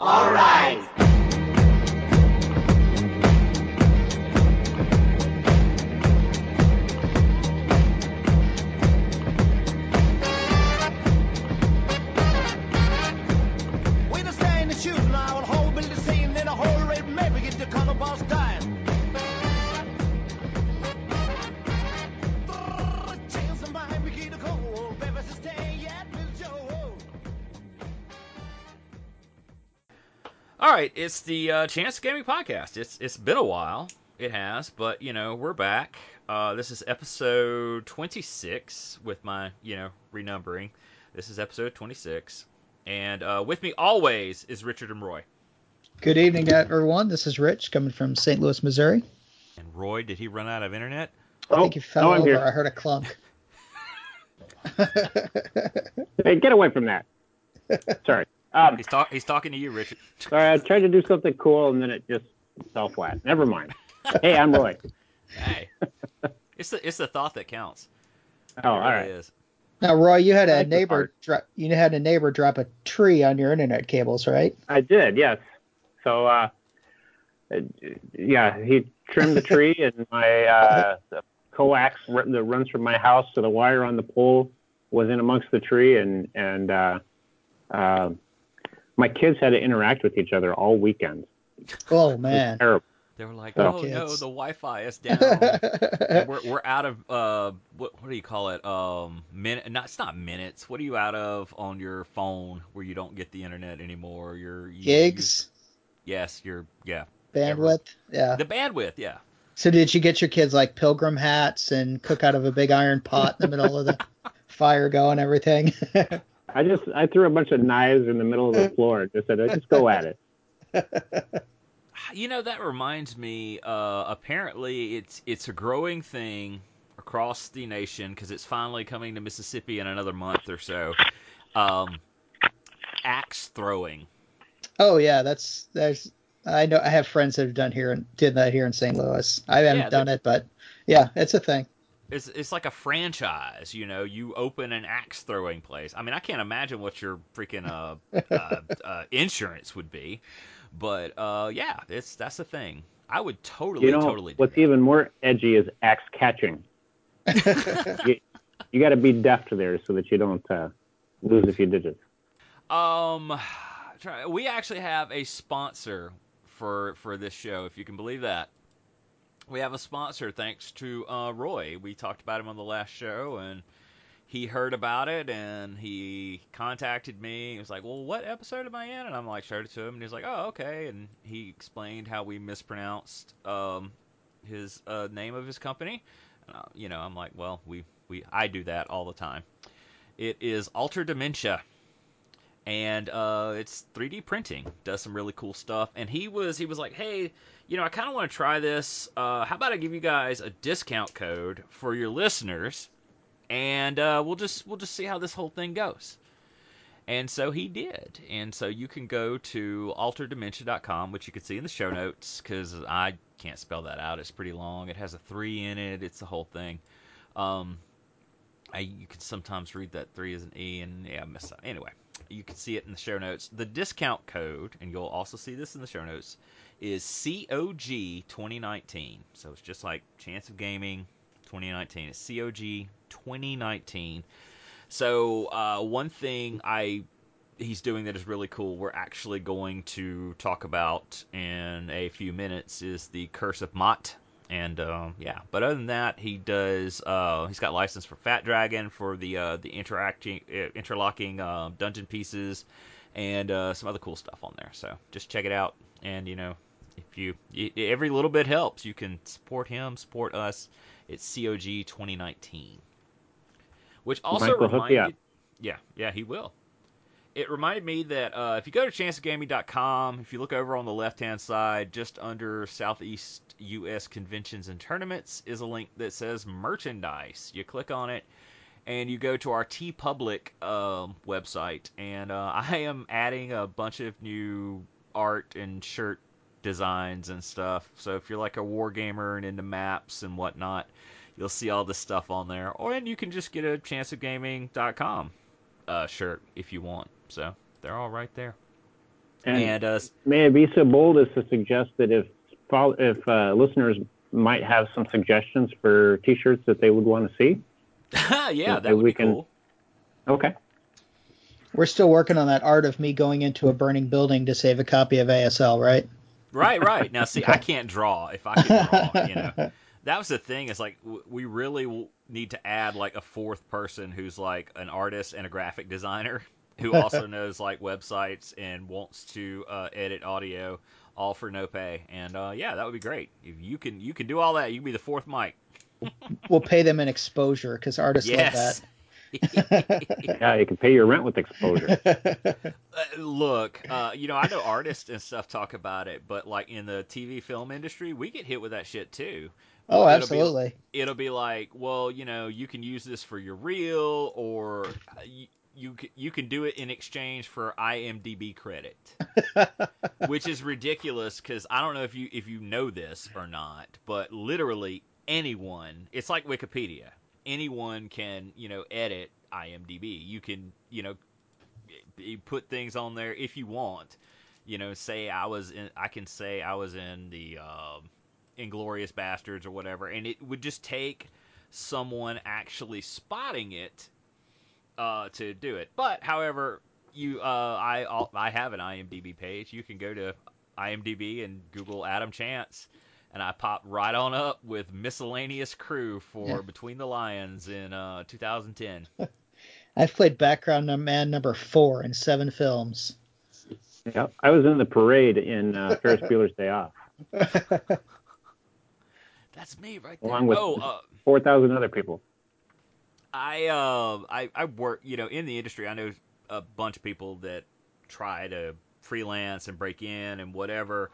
All right. Right, it's the uh, Chance Gaming Podcast. It's it's been a while. It has, but you know we're back. Uh, this is episode 26 with my you know renumbering. This is episode 26, and uh, with me always is Richard and Roy. Good evening, everyone. This is Rich coming from St. Louis, Missouri. And Roy, did he run out of internet? I think he fell no, over. here. I heard a clunk. Hey, get away from that. Sorry. Um, He's talk he's talking to you, Richard. sorry, I tried to do something cool and then it just fell flat. Never mind. Hey, I'm Roy. Hey, it's the it's the thought that counts. Oh, It all really right. is. now, Roy, you had I a like neighbor. part. Dro- you had a neighbor drop a tree on your internet cables, right? I did, yes. So, uh, uh, yeah, he trimmed the tree and my uh, coax r- that runs from my house to the wire on the pole was in amongst the tree, and and uh, uh, my kids had to interact with each other all weekend. Oh man. terrible. They were like, Oh. "Oh no, the Wi-Fi is down." We're we're out of uh what what do you call it um minute not it's not minutes what are you out of on your phone where you don't get the internet anymore your you, Gigs, you- yes your yeah bandwidth. Yeah. the bandwidth yeah So did you get your kids like pilgrim hats and cook out of a big iron pot in the middle of the fire going and everything? I just I threw a bunch of knives in the middle of the floor. and Just said, just go at it. you know that reminds me uh apparently it's it's a growing thing across the nation because it's finally coming to Mississippi in another month or so um axe throwing oh yeah, that's there's. I know I have friends that have done here and did that here in St. Louis. I haven't Yeah, done it, but yeah, it's a thing. It's it's like a franchise, you know. You open an axe throwing place. I mean, I can't imagine what your freaking uh, uh, uh insurance would be, but uh, yeah, it's that's the thing. I would totally, You know totally. Do what's that. even more edgy is axe catching. you you got to be deft there so that you don't uh, lose a few digits. Um, try- we actually have a sponsor for for this show, if you can believe that. We have a sponsor thanks to uh, Roy. We talked about him on the last show, and he heard about it, and he contacted me. He was like, "Well, what episode am I in?" And I'm like, showed it to him, and he's like, "Oh, okay." And he explained how we mispronounced um, his uh, name of his company. And, uh, you know, I'm like, "Well, we we I do that all the time." It is Alter Dementia and uh, it's 3D printing. Does some really cool stuff. And he was he was like, hey, you know, I kind of want to try this. Uh, how about I give you guys a discount code for your listeners, and uh, we'll just we'll just see how this whole thing goes. And so he did. And so you can go to alterdementia.com, which you can see in the show notes, because I can't spell that out. It's pretty long. It has a three in it. It's the whole thing. Um, I you can sometimes read that three as an E, and yeah, I messed up. Anyway, you can see it in the show notes. The discount code, and you'll also see this in the show notes, is COG 2019. So it's just like Chance of Gaming 2019. It's COG 2019. So uh, one thing I he's doing that is really cool. We're actually going to talk about in a few minutes is the Curse of Mott. And um, yeah, but other than that, he does. Uh, he's got license for Fat Dragon for the uh, the interacting uh, interlocking uh, dungeon pieces, and uh, some other cool stuff on there. So just check it out. And you know, if you every little bit helps, you can support him, support us. It's COG 2019, which also reminded. Yeah, yeah, he will it reminded me that uh, if you go to chanceofgaming.com, if you look over on the left hand side, just under Southeast U.S. Conventions and Tournaments, is a link that says merchandise. You click on it, and you go to our TeePublic um, website, and uh, I am adding a bunch of new art and shirt designs and stuff. So if you're like a wargamer and into maps and whatnot, you'll see all this stuff on there. Or and you can just get a chanceofgaming.com uh, shirt if you want. So they're all right there. And, And uh, may I be so bold as to suggest that if if uh, listeners might have some suggestions for T-shirts that they would want to see, yeah, that that would we be can- cool. okay. We're still working on that art of me going into a burning building to save a copy of ASL, right? Right, right. Now, see, I can't draw. If I could draw, you know, that was the thing. Is like we really need to add like a fourth person who's like an artist and a graphic designer who also knows like websites and wants to uh, edit audio, all for no pay. And uh, yeah, that would be great. If you can, you can do all that. You can be the fourth mic. We'll pay them in exposure because artists Yes. love Yeah, you can pay your rent with exposure. Uh, look, uh, you know, I know artists and stuff talk about it, but like in the TV film industry, we get hit with that shit too. oh, It'll be- absolutely. it'll be like, well, you know, you can use this for your reel, or uh, you you, you can do it in exchange for IMDb credit, which is ridiculous because I don't know if you if you know this or not, but literally anyone, it's like Wikipedia. Anyone can you know edit IMDb. You can you know you put things on there if you want. You know, say I was in, I can say I was in the um, Inglourious Basterds or whatever, and it would just take someone actually spotting it uh, to do it. But however, you uh, I I have an IMDb page. You can go to IMDb and Google Adam Chance, and I popped right on up with miscellaneous crew for Yeah. Between the Lions in uh, 2010. I've played background num- man number four in seven films. yeah, I was in the parade in uh, Ferris Bueller's Day Off. That's me right there. Along with- oh, uh, Four thousand other people. I um I I work you know in the industry. I know a bunch of people that try to freelance and break in and whatever.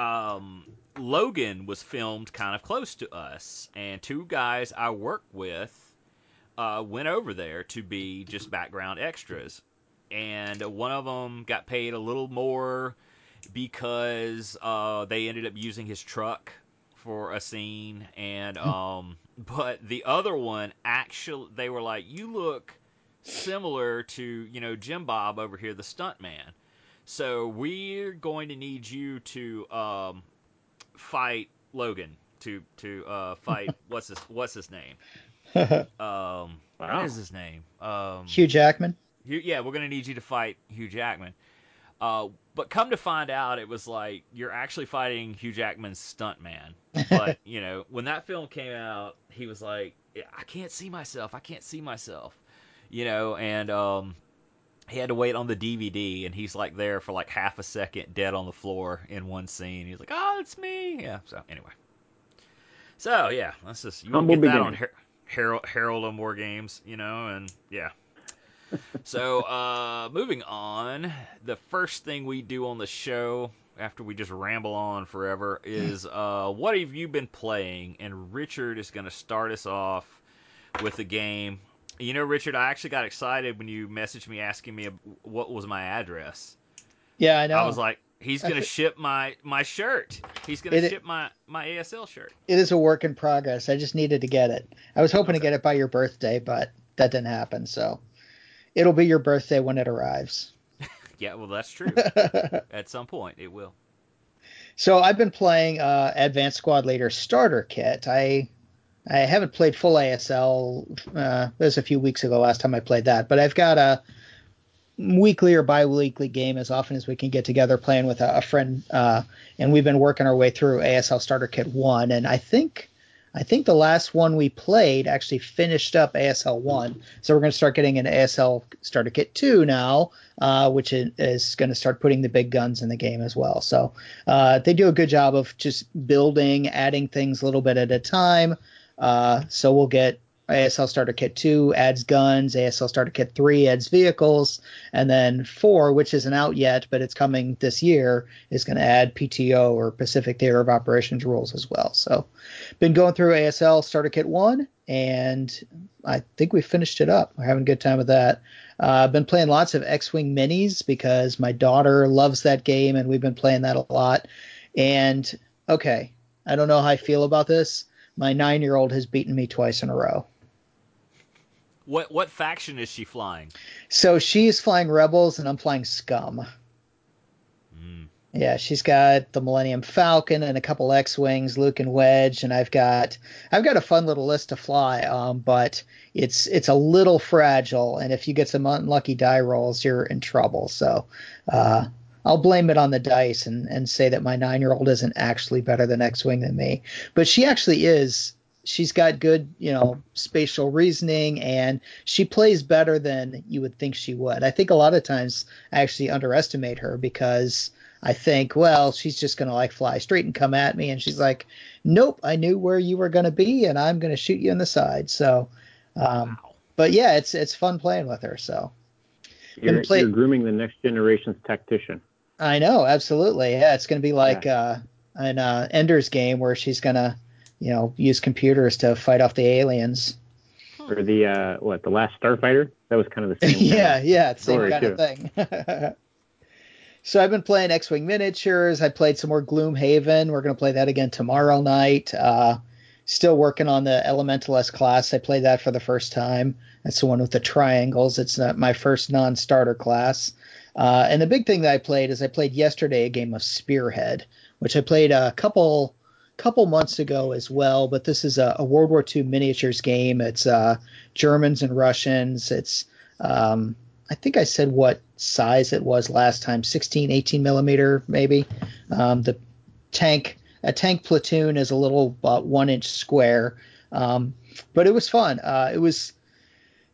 Um, Logan was filmed kind of close to us, and two guys I work with uh, went over there to be just background extras, and one of them got paid a little more because uh, they ended up using his truck for a scene, and um, but the other one actually they were like, "You look similar to you know Jim Bob over here, the stunt man." So we're going to need you to um, fight Logan to to uh, fight what's his what's his name? Um, Wow. what is his name? Um, Hugh Jackman. Hugh, yeah, we're gonna need you to fight Hugh Jackman. Uh, but come to find out, it was like you're actually fighting Hugh Jackman's stuntman. But you know, when that film came out, he was like, "I can't see myself. I can't see myself." You know, and um, he had to wait on the DVD, and he's like there for like half a second, dead on the floor in one scene. He's like, "Oh, it's me." Yeah. So anyway, so yeah, let's just you Humble get that on. Her- Harold Harold of War Games, you know, and yeah. so uh, moving on, the first thing we do on the show after we just ramble on forever is uh, what have you been playing? And Richard is going to start us off with the game. You know, Richard, I actually got excited when you messaged me asking me what was my address. Yeah, I know. I was like, he's going to ship my my shirt. He's going to It- ship my my ASL shirt. it is a work in progress. I just needed to get it. I was hoping to get it by your birthday, but that didn't happen. So it'll be your birthday when it arrives. Yeah, well, that's true. At some point, it will. So I've been playing uh, Advanced Squad Leader Starter Kit. I I haven't played full ASL. Uh, it was a few weeks ago last time I played that, but I've got a weekly or bi-weekly game as often as we can get together playing with a, a friend, uh, and we've been working our way through ASL Starter Kit one, and I think. I think the last one we played actually finished up ASL one, so we're going to start getting an ASL Starter Kit two now, uh, which is, is going to start putting the big guns in the game as well. So uh, they do a good job of just building, adding things a little bit at a time. Uh, so we'll get ASL Starter Kit 2 adds guns, ASL Starter Kit 3 adds vehicles, and then 4, which isn't out yet, but it's coming this year, is going to add PTO or Pacific Theater of Operations rules as well. So been going through ASL Starter Kit 1, and I think we finished it up. We're having a good time with that. Uh, I've been playing lots of X-Wing minis because my daughter loves that game, and we've been playing that a lot. And okay, I don't know how I feel about this. My nine-year-old has beaten me twice in a row. What what faction is she flying? So she's flying Rebels, and I'm flying Scum. Yeah, she's got the Millennium Falcon and a couple X-wings, Luke and Wedge, and I've got I've got a fun little list to fly. Um, but it's it's a little fragile, and if you get some unlucky die rolls, you're in trouble. So, uh, I'll blame it on the dice and and say that my nine year old isn't actually better than X-wing than me, but she actually is. She's got good, you know, spatial reasoning, and she plays better than you would think she would. I think a lot of times I actually underestimate her because I think, well, she's just going to like fly straight and come at me. And she's like, nope, I knew where you were going to be and I'm going to shoot you in the side. So, um, wow. but yeah, it's, it's fun playing with her. So you're, play- you're grooming the next generation's tactician. I know. Absolutely. Yeah. It's going to be like, yeah. uh, an, uh, Ender's game where she's going to, you know, use computers to fight off the aliens. Or the, uh, what, the last Starfighter? That was kind of the same. yeah. Yeah. Same kind too. of thing. So I've been playing X-wing miniatures. I played some more Gloomhaven. We're going to play that again tomorrow night. Uh, still working on the Elementalist class. I played that for the first time. That's the one with the triangles. It's not my first non-starter class. Uh, and the big thing that I played is I played yesterday a game of Spearhead, which I played a couple couple months ago as well. But this is a, a World War II miniatures game. It's uh, Germans and Russians. It's um, I think I said what size it was last time 16, 18 millimeter, maybe. Um, the tank, a tank platoon is a little about one inch square. Um, but it was fun. Uh, it was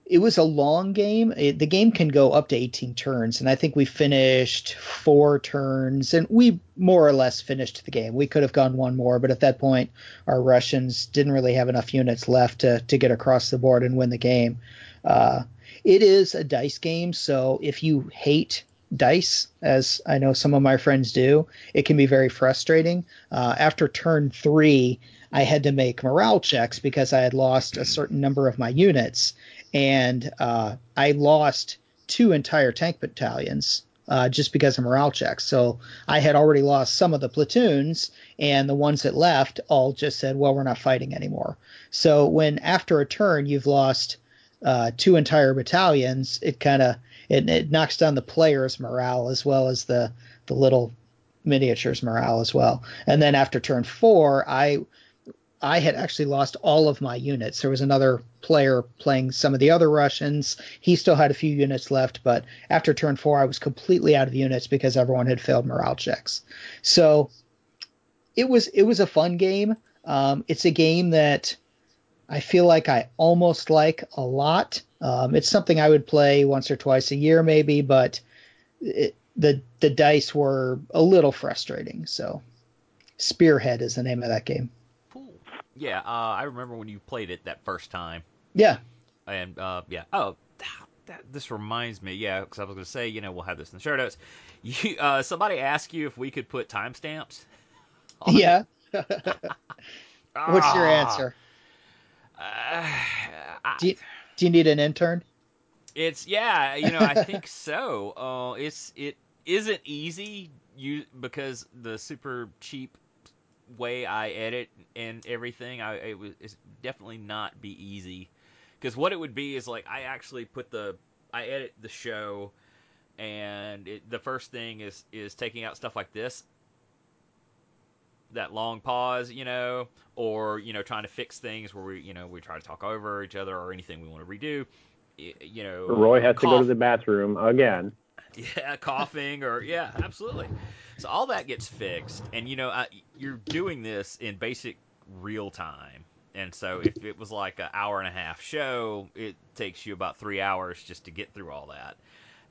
it was a long game. It, the game can go up to 18 turns, and I think we finished four turns, and we more or less finished the game. We could have gone one more, but at that point, our Russians didn't really have enough units left to to get across the board and win the game. Uh, it is a dice game, so if you hate dice, as I know some of my friends do, it can be very frustrating. Uh, after turn three, I had to make morale checks because I had lost a certain number of my units, and uh, I lost two entire tank battalions uh, just because of morale checks. So I had already lost some of the platoons, and the ones that left all just said, "Well, we're not fighting anymore." So when after a turn you've lost uh, two entire battalions, it kind of it, it knocks down the players' morale as well as the the little miniatures morale as well. And then after turn four, I I had actually lost all of my units. There was another player playing some of the other Russians. He still had a few units left, but after turn four, I was completely out of units because everyone had failed morale checks. So it was it was a fun game. Um, it's a game that I feel like I almost like a lot. Um, it's something I would play once or twice a year, maybe, but it, the the dice were a little frustrating. So, Spearhead is the name of that game. Yeah, uh, I remember when you played it that first time. Yeah. And uh, yeah, oh, that, this reminds me. Yeah, because I was going to say, you know, we'll have this in the show notes. You, uh, somebody asked you if we could put timestamps. Yeah. What's your answer? Uh, do, you, do you need an intern? It's yeah, you know, I think so. Uh, it's it isn't easy you because the super cheap way I edit and everything, I it was it's definitely not be easy. Because what it would be is like I actually put the I edit the show, and it, the first thing is is taking out stuff like this, that long pause, you know, or you know, trying to fix things where we, you know, we try to talk over each other or anything we want to redo. You know, Roy has cough. to go to the bathroom again. Yeah, coughing or yeah, absolutely. So all that gets fixed, and you know, I, you're doing this in basic real time. And so if it was like an hour and a half show, it takes you about three hours just to get through all that.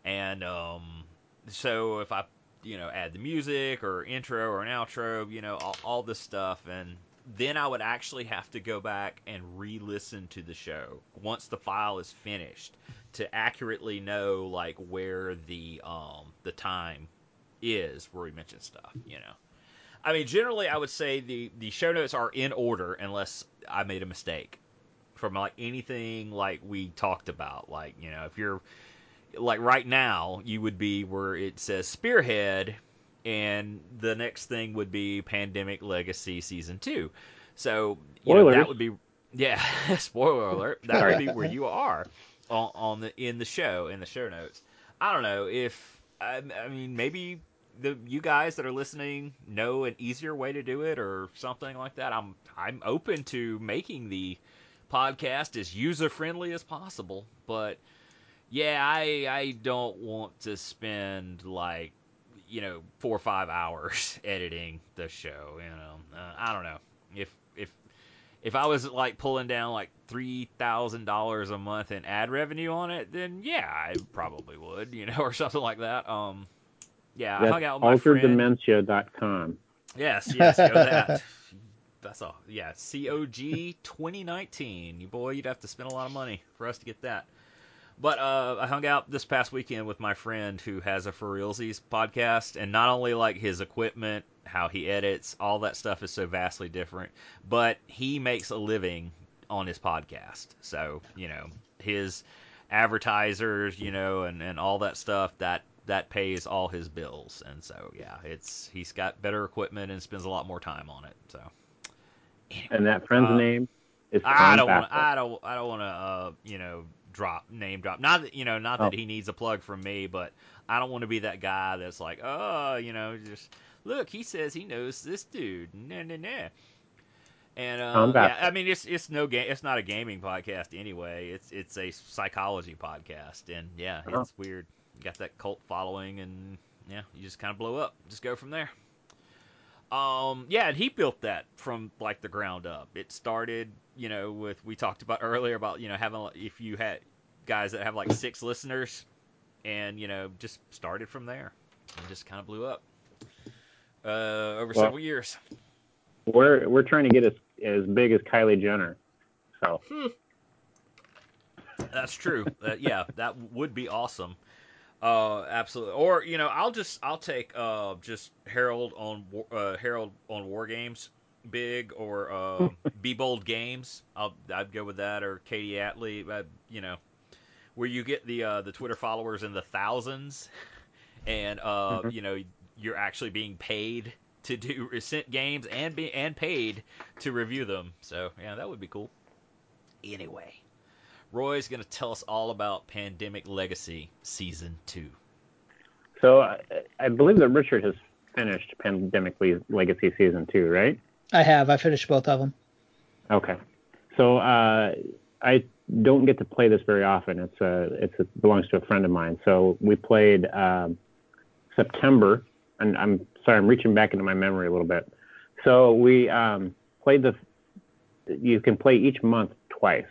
And um, so if I you know, add the music or intro or an outro, you know, all, all this stuff. And then I would actually have to go back and re listen to the show once the file is finished to accurately know, like, where the, um, the time is where we mention stuff, you know. I mean, generally, I would say the, the show notes are in order unless I made a mistake from like anything like we talked about. Like, you know, if you're like right now, you would be where it says Spearhead, and the next thing would be Pandemic Legacy Season Two. So you know, that would be yeah. spoiler alert. That would be where you are on, on the in the show in the show notes. I don't know if I, I mean maybe the you guys that are listening know an easier way to do it or something like that, I'm I'm open to making the podcast as user friendly as possible. But yeah, I I don't want to spend like you know four or five hours editing the show. You know, uh, I don't know if if I was like pulling down like three thousand dollars a month in ad revenue on it, then yeah, I probably would, you know, or something like that. Um, yeah, That's I hung out with my friend. alterdementia.com. Yes, yes, go that. That's all. Yeah, COG 2019. You boy, you'd have to spend a lot of money for us to get that. But uh, I hung out this past weekend with my friend who has a For Realsies podcast, and not only like his equipment, how he edits, all that stuff is so vastly different, but he makes a living on his podcast. So you know his advertisers, you know, and, and all that stuff that that pays all his bills. And so yeah, it's he's got better equipment and spends a lot more time on it. So And that friend's Uh, name is I don't want. I don't I don't want to uh, you know drop name drop. Not that you know not that Oh. he needs a plug from me, but I don't want to be that guy that's like oh you know just look he says he knows this dude nah nah nah. And uh, yeah, I mean it's it's no game it's not a gaming podcast anyway. It's it's a psychology podcast, and yeah, Uh-huh. it's weird. You got that cult following, and yeah, you just kind of blow up. Just go from there. Um, yeah, and he built that from like the ground up. It started, you know, with we talked about earlier about you know having if you had guys that have like six listeners, and you know just started from there and just kind of blew up uh, over Well- several years. We're we're trying to get as as big as Kylie Jenner. So That's true. uh, yeah, that would be awesome. Uh, absolutely. Or you know, I'll just I'll take uh just Harold on War- uh, Harold on War Games big or uh, Be Bold Games. I'll I'd go with that or Katie Aidley. Uh, you know, where you get the uh, the Twitter followers in the thousands, and uh, Mhm. you know you're actually being paid to do recent games and be and paid to review them. So yeah, that would be cool. Anyway. Roy's going to tell us all about Pandemic Legacy Season 2. so I, I believe that Richard has finished Pandemic Legacy season two, right? I have. I finished both of them. Okay. So uh, I don't get to play this very often. It's a it's it belongs to a friend of mine. So we played um, September, and I'm sorry, I'm reaching back into my memory a little bit. So we um, played the. You can play each month twice,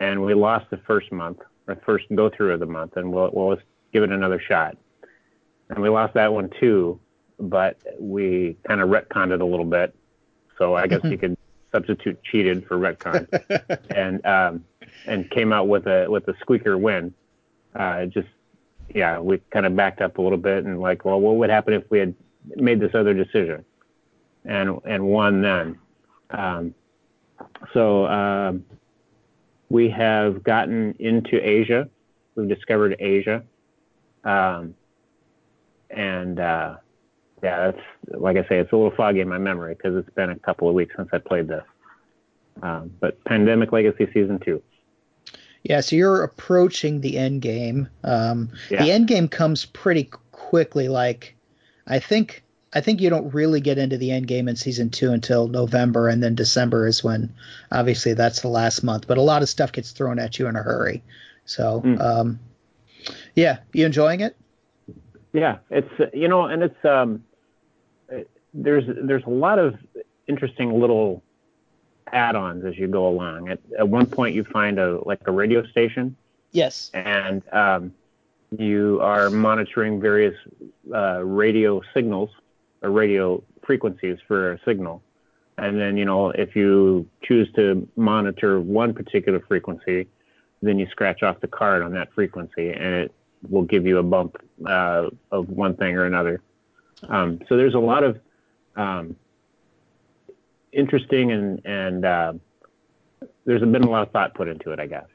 and we lost the first month or first go through of the month, and we'll we'll let's give it another shot. And we lost that one too, but we kind of retconned it a little bit. So I guess you could substitute cheated for retcon, and um, and came out with a with a squeaker win. Uh, just yeah, we kind of backed up a little bit and like, well, what would happen if we had made this other decision, and and won then. Um, so um, we have gotten into Asia. We've discovered Asia, um, and uh, yeah, that's like I say, it's a little foggy in my memory because it's been a couple of weeks since I played this. Um, but Pandemic Legacy Season Two. Yeah, so you're approaching the end game. Um, Yeah. The end game comes pretty quickly. Like, I think I think you don't really get into the end game in season two until November, and then December is when, obviously, that's the last month. But a lot of stuff gets thrown at you in a hurry. So, Mm. um, yeah, you enjoying it? Yeah, it's you know, and it's um, there's there's a lot of interesting little add-ons as you go along. At at one point, you find a like a radio station, Yes. and um, you are monitoring various uh, radio signals radio frequencies for a signal. And then, you know, if you choose to monitor one particular frequency, then you scratch off the card on that frequency and it will give you a bump uh, of one thing or another. Um, so there's a lot of um, interesting and, and uh, there's been a lot of thought put into it, I guess.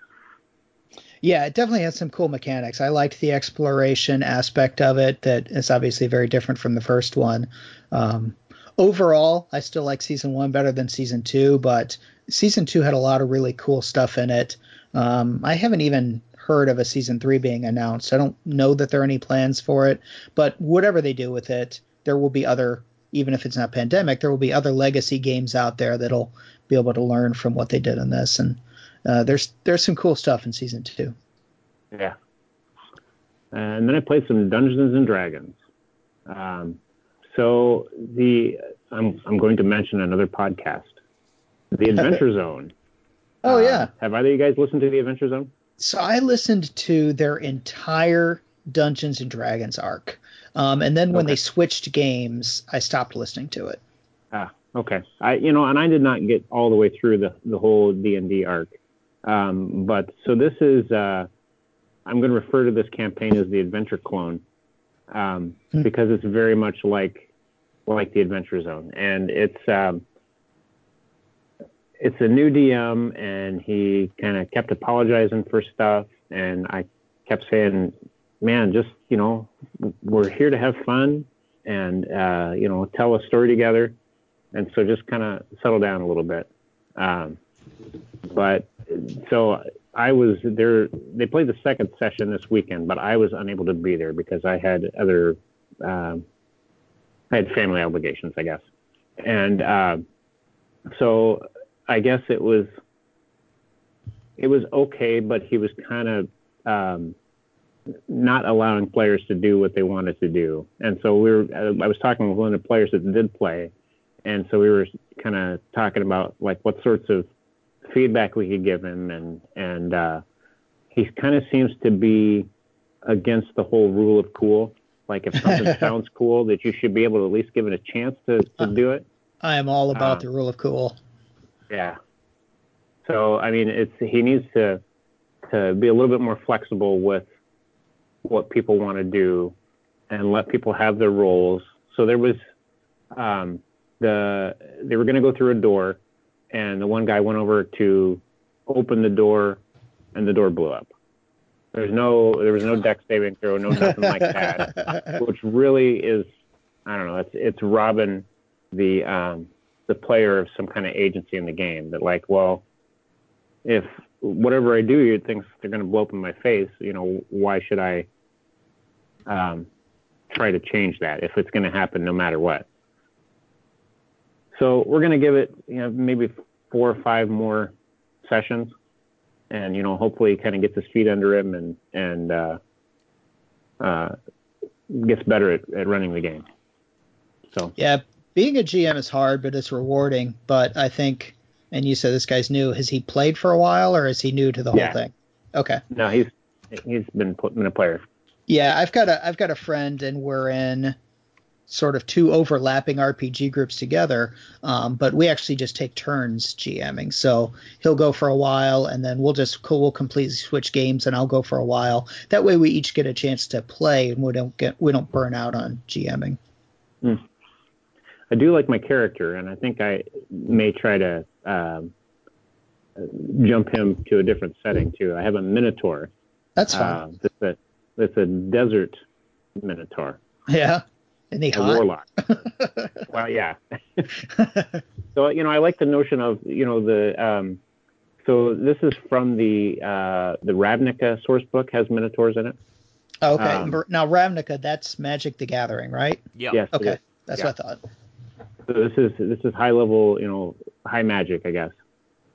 Yeah, it definitely has some cool mechanics. I liked the exploration aspect of it. That is obviously very different from the first one. Um, overall, I still like season one better than season two, but season two had a lot of really cool stuff in it. Um, I haven't even heard of a season three being announced. I don't know that there are any plans for it, but whatever they do with it, there will be other, even if it's not pandemic, there will be other legacy games out there that'll be able to learn from what they did in this. And uh, there's there's some cool stuff in season two. Yeah. And then I played some Dungeons and Dragons. Um, so the I'm I'm going to mention another podcast, The Adventure Zone. Oh Uh, yeah. Have either of you guys listened to The Adventure Zone? So I listened to their entire Dungeons and Dragons arc, um, and then when Okay. they switched games, I stopped listening to it. Ah, okay. I you know, and I did not get all the way through the the whole D and D arc. Um, but so this is uh, I'm going to refer to this campaign as the Adventure Clone um, Hmm. because it's very much like like the Adventure Zone, and it's um, it's a new DM, and he kind of kept apologizing for stuff, and I kept saying, "Man, just you know, we're here to have fun, and uh, you know, tell a story together." and so just kind of settle down a little bit. Um, but so I was there. They played the second session this weekend, but I was unable to be there because I had other, um, I had family obligations, I guess, and uh, so I guess it was, it was okay, but he was kind of um, not allowing players to do what they wanted to do, and so we were. I was talking with one of the players that did play, and so we were kind of talking about like what sorts of feedback we could give him and and uh he kind of seems to be against the whole rule of cool. Like if something sounds cool that you should be able to at least give it a chance to, to do it. I am all about Uh, the rule of cool. yeah. So i mean it's he needs to to be a little bit more flexible with what people want to do and let people have their roles. So there was um the they were going to go through a door and the one guy went over to open the door and the door blew up. There's no there was no Dex saving throw no nothing like that which really is i don't know it's it's robbing the um the player of some kind of agency in the game that like well if whatever i do you think they're going to blow up in my face you know why should i um try to change that if it's going to happen no matter what so we're going to give it, you know, maybe four or five more sessions, and you know, hopefully, kind of gets his feet under him and and uh, uh, gets better at, at running the game. So Yeah, being a GM is hard, but it's rewarding. But I think, and you said this guy's new. Has he played for a while, or is he new to the whole Yeah. thing? Okay. no, he's he's been put been a player. Yeah, I've got a I've got a friend, and we're in sort of two overlapping RPG groups together. Um, but we actually just take turns GMing. So he'll go for a while, and then we'll just we'll completely switch games, and I'll go for a while. That way, we each get a chance to play, and we don't get we don't burn out on GMing. I do like my character, and I think I may try to um, jump him to a different setting too. I have a Minotaur. That's fine. Uh, that's a that's a desert Minotaur, yeah. And the a hot. warlock. well, yeah. So you know, I like the notion of you know the. Um, so this is from the uh, the Ravnica source book has minotaurs in it. Oh, okay. Um, now Ravnica, that's Magic the Gathering, right? Yeah. Yes. Okay. That's Yeah. what I thought. So this is this is high level, you know, high magic, I guess.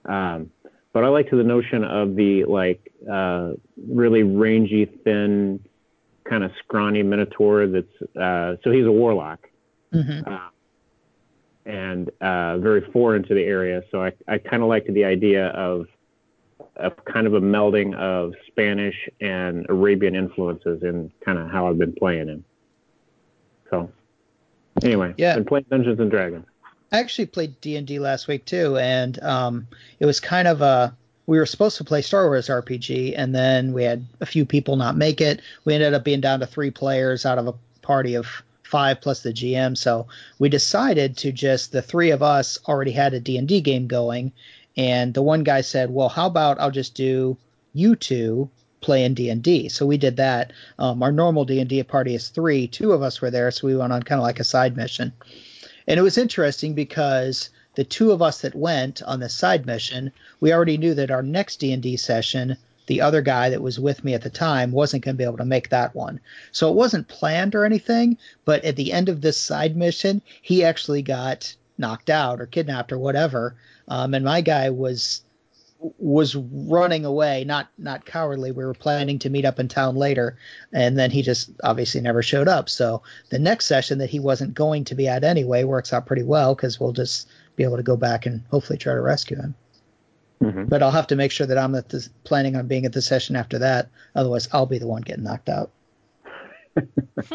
Um, but I like to the notion of the like uh, really rangy, thin, kind of scrawny minotaur. That's uh, so he's a warlock. hmm uh, and uh, very foreign to the area. So I, I kind of liked the idea of of kind of a melding of Spanish and Arabian influences in kind of how I've been playing him. So anyway, Yeah. been playing Dungeons and Dragons. I actually played D and D last week too, and um, it was kind of a. We were supposed to play Star Wars RPG, and then we had a few people not make it. We ended up being down to three players out of a party of five plus the GM. So we decided to just the three of us already had a D and D game going, and the one guy said, "Well, how about I'll just do you two playing D and D?" So we did that. Um, our normal D and D party is three. Two of us were there, so we went on kind of like a side mission. And it was interesting because the two of us that went on the side mission, we already knew that our next D&D session the other guy that was with me at the time wasn't going to be able to make that one. So it wasn't planned or anything, but at the end of this side mission, he actually got knocked out or kidnapped or whatever. Um, and my guy was was running away, not not cowardly. We were planning to meet up in town later, and then he just obviously never showed up. So the next session that he wasn't going to be at anyway works out pretty well because we'll just be able to go back and hopefully try to rescue him. Mm-hmm. But I'll have to make sure that I'm at the, planning on being at the session after that. Otherwise, I'll be the one getting knocked out.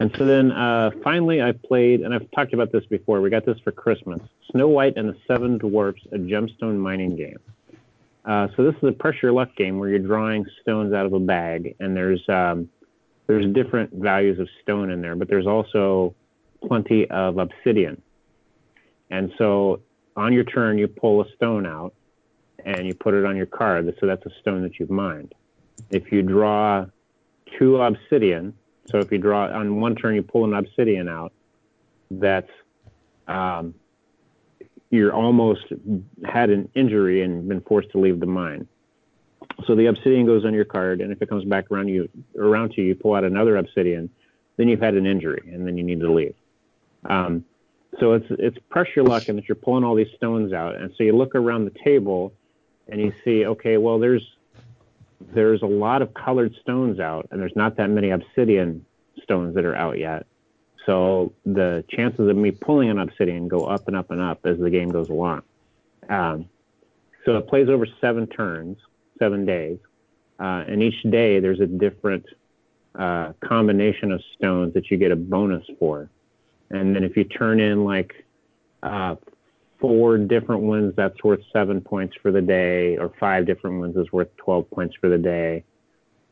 and so then uh, finally, I played, and I've talked about this before. We got this for Christmas Snow White and the Seven Dwarfs, a gemstone mining game. Uh, so this is a pressure luck game where you're drawing stones out of a bag, and there's um, there's different values of stone in there, but there's also plenty of obsidian. And so on your turn, you pull a stone out and you put it on your card. So that's a stone that you've mined. If you draw two obsidian, so if you draw on one turn, you pull an obsidian out, that's um, you're almost had an injury and been forced to leave the mine. So the obsidian goes on your card, and if it comes back around you around to you, you pull out another obsidian, then you've had an injury, and then you need to leave. Um, so it's it's pressure luck, and that you're pulling all these stones out, and so you look around the table, and you see, okay, well there's there's a lot of colored stones out, and there's not that many obsidian stones that are out yet. So the chances of me pulling an obsidian go up and up and up as the game goes along. Um, so it plays over seven turns, seven days, uh, and each day there's a different uh, combination of stones that you get a bonus for. And then if you turn in like uh, four different ones, that's worth seven points for the day, or five different ones is worth 12 points for the day.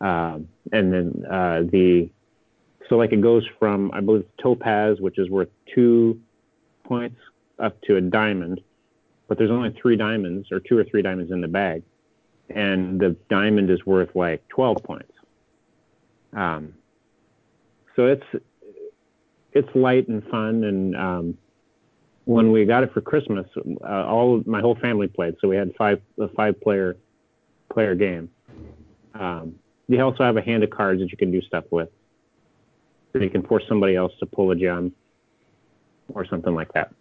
Um, and then uh, the so like it goes from I believe topaz, which is worth two points, up to a diamond, but there's only three diamonds or two or three diamonds in the bag, and the diamond is worth like 12 points. Um, so it's it's light and fun. And um, when we got it for Christmas, uh, all my whole family played. So we had five a five player player game. Um, you also have a hand of cards that you can do stuff with. So you can force somebody else to pull a gem or something like that.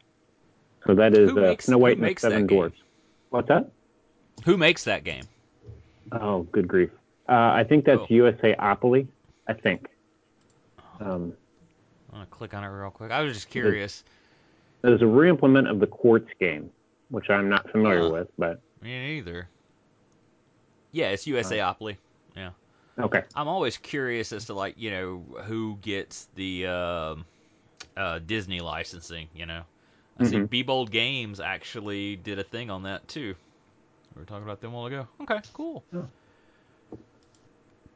So that is uh, Snow White and the Seven Dwarfs. What's that? Who makes that game? Oh, good grief! Uh, I think that's oh. USAopoly. I think. Um, I'm gonna click on it real quick. I was just curious. There's a re-implement of the quartz game, which I'm not familiar uh, with, but me neither. Yeah, it's USAopoly. Yeah. Okay. I'm always curious as to like you know who gets the uh, uh, Disney licensing. You know, I mm-hmm. see Be Bold Games actually did a thing on that too. We were talking about them a while ago. Okay, cool. Yeah.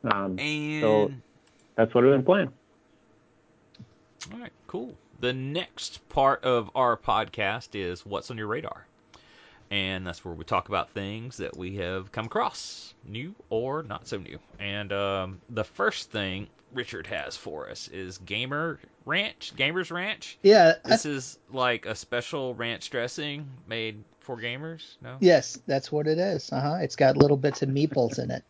Um, and so that's what I've been playing. All right, cool. The next part of our podcast is What's on Your Radar? And that's where we talk about things that we have come across, new or not so new. And um, the first thing Richard has for us is Gamer Ranch, Gamers Ranch. Yeah. This I... is like a special ranch dressing made for gamers, no? Yes, that's what it is. Uh huh. It's got little bits of meeples in it.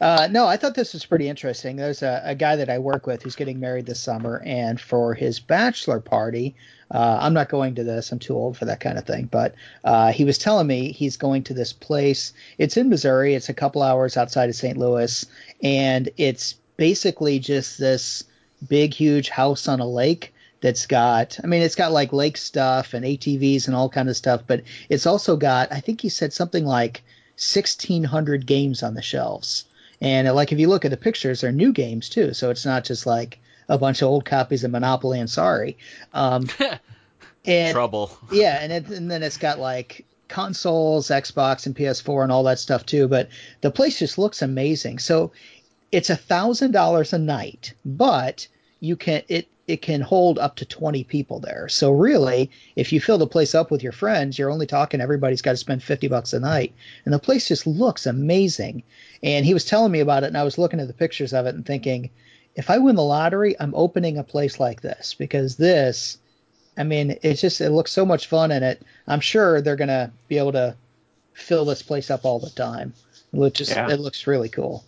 Uh, no, I thought this was pretty interesting. There's a, a, guy that I work with who's getting married this summer, and for his bachelor party, uh, I'm not going to this. I'm too old for that kind of thing. But uh, he was telling me he's going to this place. It's in Missouri. It's a couple hours outside of St. Louis, and it's basically just this big, huge house on a lake that's got. I mean, it's got like lake stuff and ATVs and all kind of stuff, but it's also got. I think he said something like 1,600 games on the shelves. And like if you look at the pictures, they're new games too, so it's not just like a bunch of old copies of Monopoly and Sorry. Um, and, Trouble. Yeah, and, it, and then it's got like consoles, Xbox, and PS4 and all that stuff too. But the place just looks amazing. So it's a thousand dollars a night, but you can it it can hold up to 20 people there. So really, if you fill the place up with your friends, you're only talking everybody's got to spend 50 bucks a night. And the place just looks amazing. And he was telling me about it and I was looking at the pictures of it and thinking, if I win the lottery, I'm opening a place like this because this I mean, it's just it looks so much fun in it. I'm sure they're going to be able to fill this place up all the time. It looks just Yeah. it looks really cool.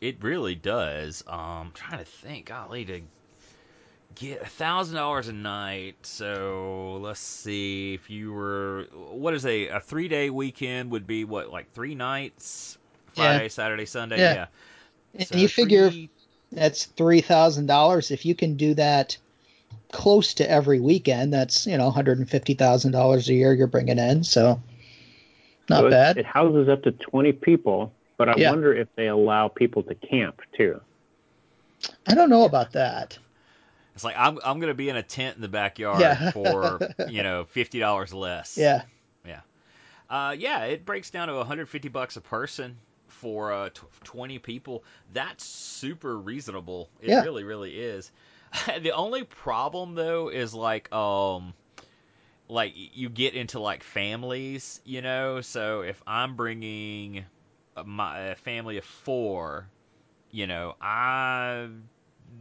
It really does. Um, I'm trying to think, golly, to get a thousand dollars a night. So let's see, if you were, what is a a three day weekend would be what like three nights, Yeah. Friday, Saturday, Sunday. Yeah. Yeah. And So you figure three- that's three thousand dollars. If you can do that close to every weekend, that's you know one hundred and fifty thousand dollars a year you're bringing in. So not So it- bad. It houses up to 20 people, but I Yeah. wonder if they allow people to camp too. I don't know about that. It's like I'm I'm gonna be in a tent in the backyard Yeah. for you know fifty dollars less. Yeah. Yeah. Uh, yeah, it breaks down to 150 bucks a person for uh, tw 20 people. That's super reasonable. It Yeah. really, really is. the only problem though is like um like you get into like families, you know. So if I'm bringing my a family of four, you know, I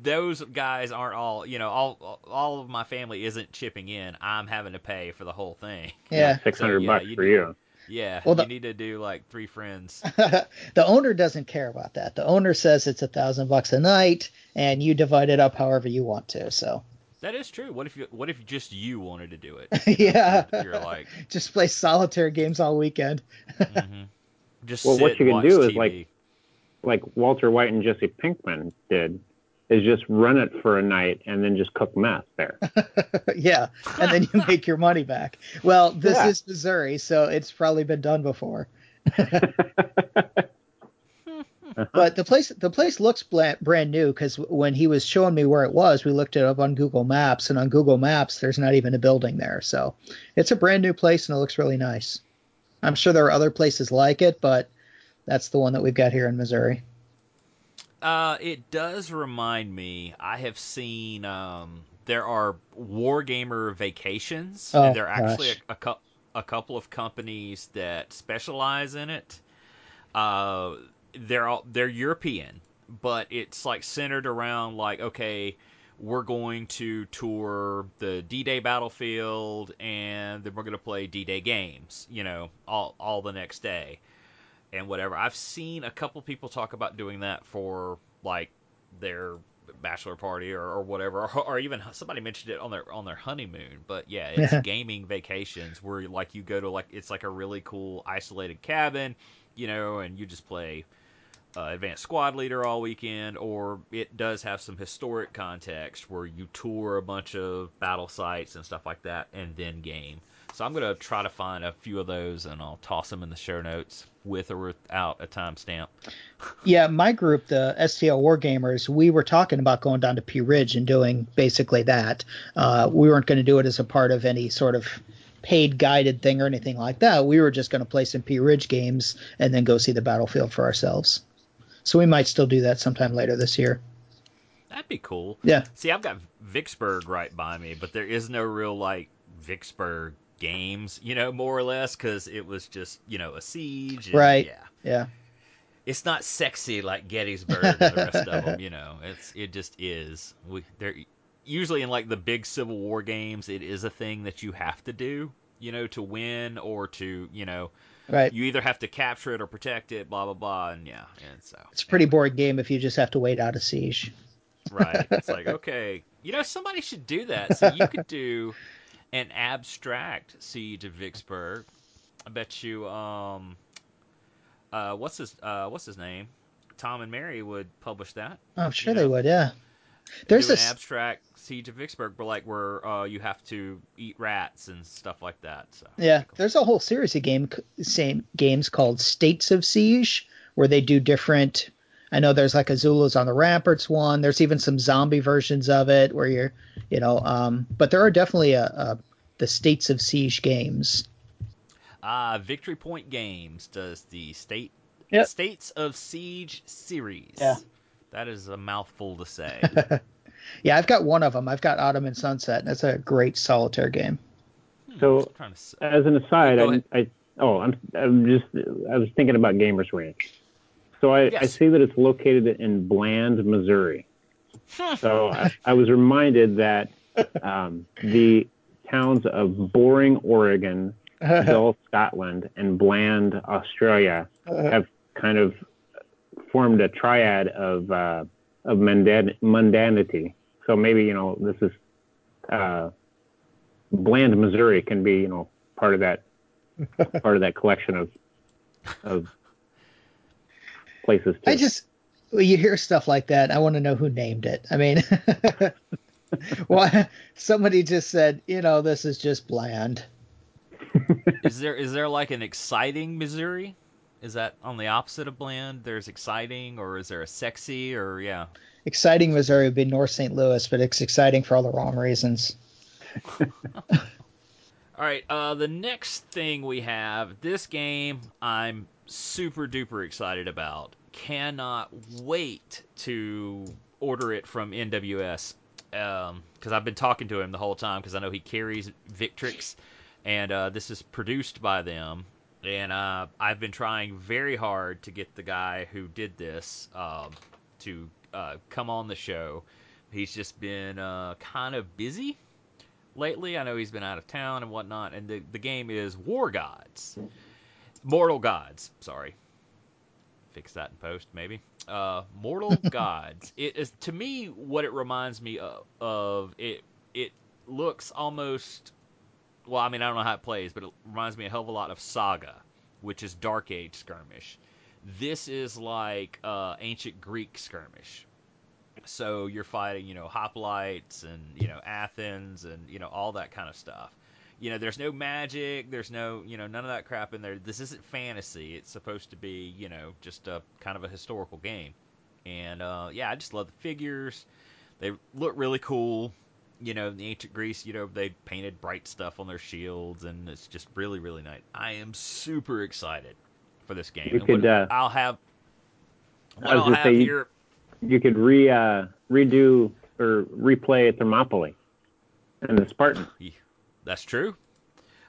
those guys aren't all, you know, all all of my family isn't chipping in. I'm having to pay for the whole thing. Yeah. 600 yeah, bucks you for do- you. Yeah, Well, the- you need to do like three friends. the owner doesn't care about that. The owner says it's a thousand bucks a night, and you divide it up however you want to. So That is true. What if you? What if just you wanted to do it? yeah, You're, you're like, just play solitaire games all weekend. mhm. just Well, sit what you can do is, TV. like- Like Walter White and Jesse Pinkman did, is just run it for a night and then just cook meth there. yeah, and then you make your money back. Well, this Yeah. is Missouri, so it's probably been done before. but the place the place looks bla- brand new because when he was showing me where it was, we looked it up on Google Maps, and on Google Maps, there's not even a building there. So it's a brand new place, and it looks really nice. I'm sure there are other places like it, but that's the one that we've got here in Missouri. Uh, it does remind me. I have seen. Um, there are Wargamer vacations, Oh, and there are actually a, a, a couple of companies that specialize in it. Uh, they're all they're European, but it's like centered around like okay, we're going to tour the D-Day battlefield, and then we're going to play D-Day games. You know, all all the next day and whatever. I've seen a couple people talk about doing that for like their bachelor party or, or whatever, or, or even somebody mentioned it on their on their honeymoon. But yeah, it's gaming vacations where like you go to like it's like a really cool isolated cabin, you know, and you just play uh, advanced squad leader all weekend, or it does have some historic context where you tour a bunch of battle sites and stuff like that, and then game. So I'm gonna try to find a few of those, and I'll toss them in the show notes with or without a timestamp. Yeah, my group, the STL Wargamers, we were talking about going down to Pea Ridge and doing basically that. Uh, we weren't going to do it as a part of any sort of paid guided thing or anything like that. We were just going to play some Pea Ridge games and then go see the battlefield for ourselves. So we might still do that sometime later this year. That'd be cool. Yeah. See, I've got Vicksburg right by me, but there is no real like Vicksburg games, you know, more or less, because it was just you know a siege. and- Right. Yeah. Yeah. it's not sexy like Gettysburg and the rest of them. You know, it's it just is. We they're usually in like the big Civil War games. It is a thing that you have to do. You know, to win or to you know, Right. you either have to capture it or protect it. Blah blah blah. And yeah, and so It's a pretty boring game if you just have to wait out a siege. right. It's like okay, you know, somebody should do that. So you could do an abstract siege of Vicksburg. I bet you. Um, uh, what's his uh, what's his name? Tom and Mary would publish that. I'm sure You they would, yeah. There's an abstract siege of Vicksburg, but like where uh, you have to eat rats and stuff like that. So Yeah, there's a whole series of game same games called States of Siege where they do different. I know there's like a Zulus on the Ramparts one. There's even some zombie versions of it where you're, you know, um, but there are definitely a, a the States of Siege games. uh, Victory Point Games does the state Yep. States of Siege series. Yeah. that is a mouthful to say. Yeah, I've got one of them. I've got Ottoman Sunset, and it's a great solitaire game. So to as an aside, I. I oh I'm I'm just I was thinking about Gamers Ranch. So I, I see that it's located in Bland, Missouri. so I, I was reminded that um, the towns of Boring, Oregon, dull Scotland, and bland Australia have kind of formed a triad of uh, of mundan- mundanity. So maybe you know this is uh, bland Missouri can be you know part of that part of that collection of of places. Too. I just when you hear stuff like that, I want to know who named it. I mean, well, somebody just said, you know, this is just bland. is there is there like an exciting Missouri? Is that on the opposite of bland? There's exciting, or is there a sexy, or yeah? Exciting Missouri would be North St. Louis, but it's exciting for all the wrong reasons. all right, uh, the next thing we have this game I'm super duper excited about. Cannot wait to order it from NWS because um, I've been talking to him the whole time because I know he carries Victrix, and uh, this is produced by them. And uh, I've been trying very hard to get the guy who did this um, to uh, come on the show. He's just been uh, kind of busy lately. I know he's been out of town and whatnot. And the, the game is War Gods. Mortal Gods, sorry. Fix that in post, maybe. Uh, Mortal Gods. It is to me what it reminds me of, of. It it looks almost well, I mean, I don't know how it plays, but it reminds me a hell of a lot of Saga, which is Dark Age skirmish. This is like uh, ancient Greek skirmish. So you're fighting, you know, hoplites and you know Athens and you know all that kind of stuff. You know, there's no magic, there's no, you know, none of that crap in there. This isn't fantasy. It's supposed to be, you know, just a kind of a historical game. And uh, yeah, I just love the figures. They look really cool you know, in the ancient Greece, you know, they painted bright stuff on their shields, and it's just really, really nice. I am super excited for this game. You could, uh, I'll have. What I was have say, you- here. you could re uh, redo or replay Thermopylae and the Spartan. That's true.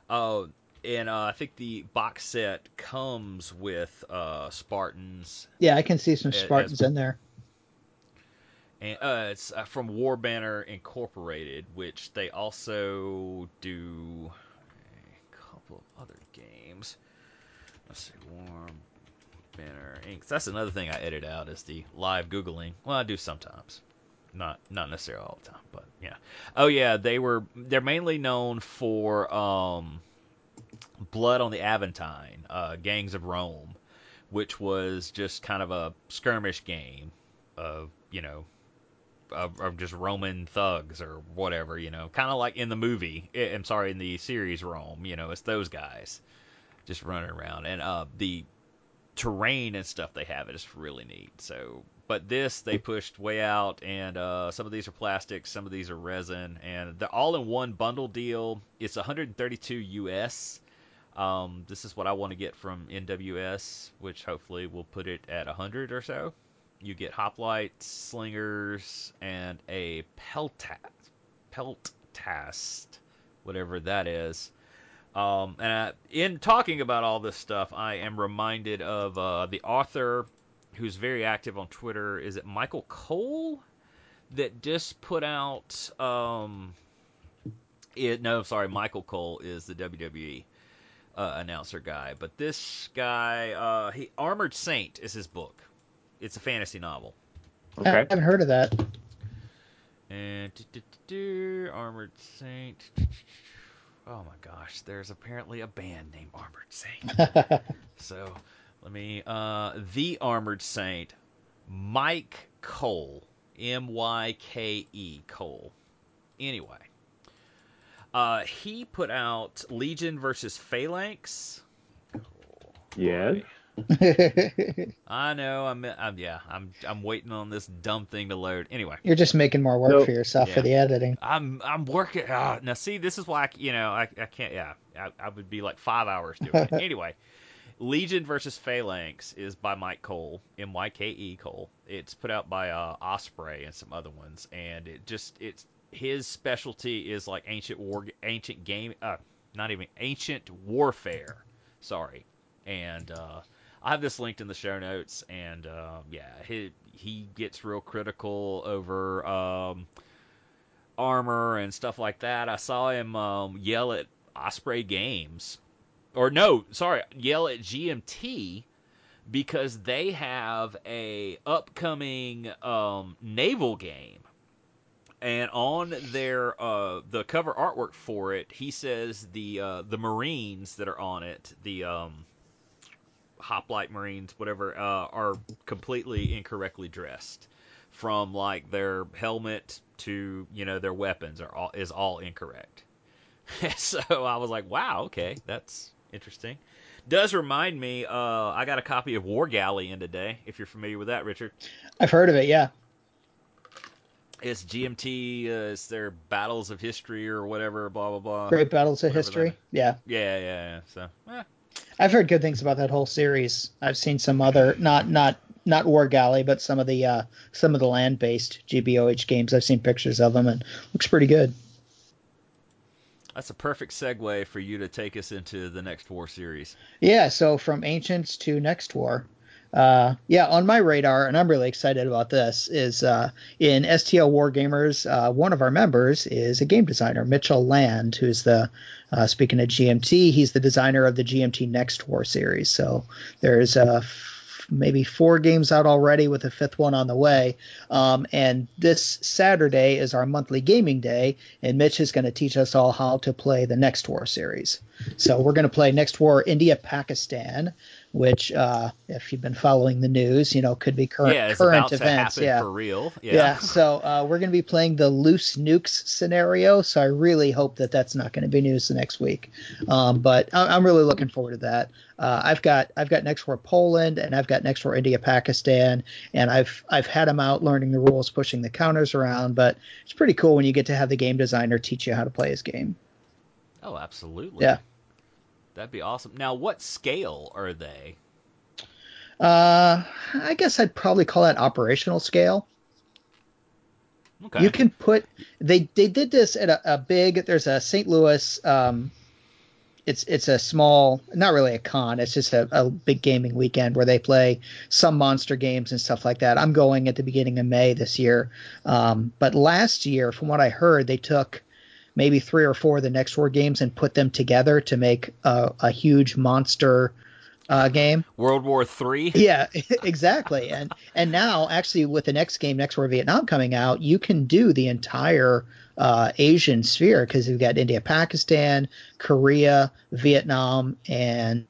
Uh, and uh, I think the box set comes with uh, Spartans. Yeah, I can see some As- Spartans in there. And uh, it's uh, from War Banner Incorporated, which they also do a couple of other games. Let's see, War Banner Inc. That's another thing I edit out is the live googling. Well, I do sometimes, not not necessarily all the time, but yeah. Oh yeah, they were they're mainly known for um, Blood on the Aventine, uh, Gangs of Rome, which was just kind of a skirmish game of you know of, of just Roman thugs or whatever, you know, kind of like in the movie. I- I'm sorry, in the series Rome, you know, it's those guys just running around, and uh, the terrain and stuff they have it is really neat. So, but this they pushed way out, and uh, some of these are plastic, some of these are resin, and they're all in one bundle deal. It's 132 US. Um, this is what I want to get from NWS, which hopefully will put it at 100 or so you get hoplites, slingers, and a peltat, peltast, whatever that is. Um, and I, in talking about all this stuff, I am reminded of uh, the author who's very active on Twitter. Is it Michael Cole that just put out? Um, it, no, sorry, Michael Cole is the WWE uh, announcer guy, but this guy, uh, he Armored Saint is his book. It's a fantasy novel. Okay. I Okay. haven't heard of that. And do, do, do, do, Armored Saint. Oh my gosh, there's apparently a band named Armored Saint. so let me uh the Armored Saint, Myke Cole. M Y K E Cole. Anyway. Uh he put out Legion versus Phalanx. Yes. I know. I'm, I'm yeah. I'm I'm waiting on this dumb thing to load. Anyway, You're just making more work So- for yourself Yeah. for the editing. I'm I'm working. Uh, now see, this is why I, you know I, I can't. Yeah, I, I would be like five hours doing it. anyway, Legion versus Phalanx is by Myke Cole, M Y K E Cole. It's put out by uh, Osprey and some other ones, and it just it's his specialty is like ancient war, ancient game, uh, not even ancient warfare. Sorry, and uh, I have this linked in the show notes, and uh, yeah, he he gets real critical over um, armor and stuff like that. I saw him um, yell at Osprey Games or no, sorry, yell at GMT because they have a upcoming um, naval game and on their uh, the cover artwork for it, he says the uh, the Marines that are on it, the um, hoplite Marines, whatever, uh, are completely incorrectly dressed. From like their helmet to you know their weapons are all is all incorrect. so I was like, wow, okay, that's interesting. Does remind me, uh, I got a copy of War Galley in today. If you're familiar with that, Richard. I've heard of it. Yeah. It's GMT. Uh, it's their battles of history or whatever. Blah blah blah. Great battles of history. Yeah. Yeah, yeah, yeah. So, eh, I've heard good things about that whole series. I've seen some other not not not War Galley, but some of the uh, some of the land based GBOH games. I've seen pictures of them and looks pretty good. That's a perfect segue for you to take us into the next war series. Yeah, so from Ancients to Next War. Uh, yeah, on my radar, and I'm really excited about this, is uh, in STL Wargamers, uh, one of our members is a game designer, Mitchell Land, who's the, uh, speaking of GMT, he's the designer of the GMT Next War series. So there's f- maybe four games out already with a fifth one on the way. Um, and this Saturday is our monthly gaming day, and Mitch is going to teach us all how to play the Next War series. So we're going to play Next War India Pakistan, which, uh, if you've been following the news, you know could be current yeah, it's current about events. to happen yeah. for real. Yeah. Yeah. so uh, we're going to be playing the loose nukes scenario. So I really hope that that's not going to be news the next week. Um, but I- I'm really looking forward to that. Uh, I've got I've got Next War Poland and I've got Next War India Pakistan, and I've I've had them out learning the rules, pushing the counters around. But it's pretty cool when you get to have the game designer teach you how to play his game. Oh, absolutely. Yeah. That'd be awesome. Now, what scale are they? Uh, I guess I'd probably call that operational scale. Okay. You can put they they did this at a, a big. There's a St. Louis. Um, it's it's a small, not really a con. It's just a, a big gaming weekend where they play some monster games and stuff like that. I'm going at the beginning of May this year. Um, but last year, from what I heard, they took maybe three or four of the next war games and put them together to make a, a huge monster uh, game. World War Three. Yeah, exactly. And and now actually with the next game, Next War Vietnam coming out, you can do the entire uh, Asian sphere because you've got India, Pakistan, Korea, Vietnam, and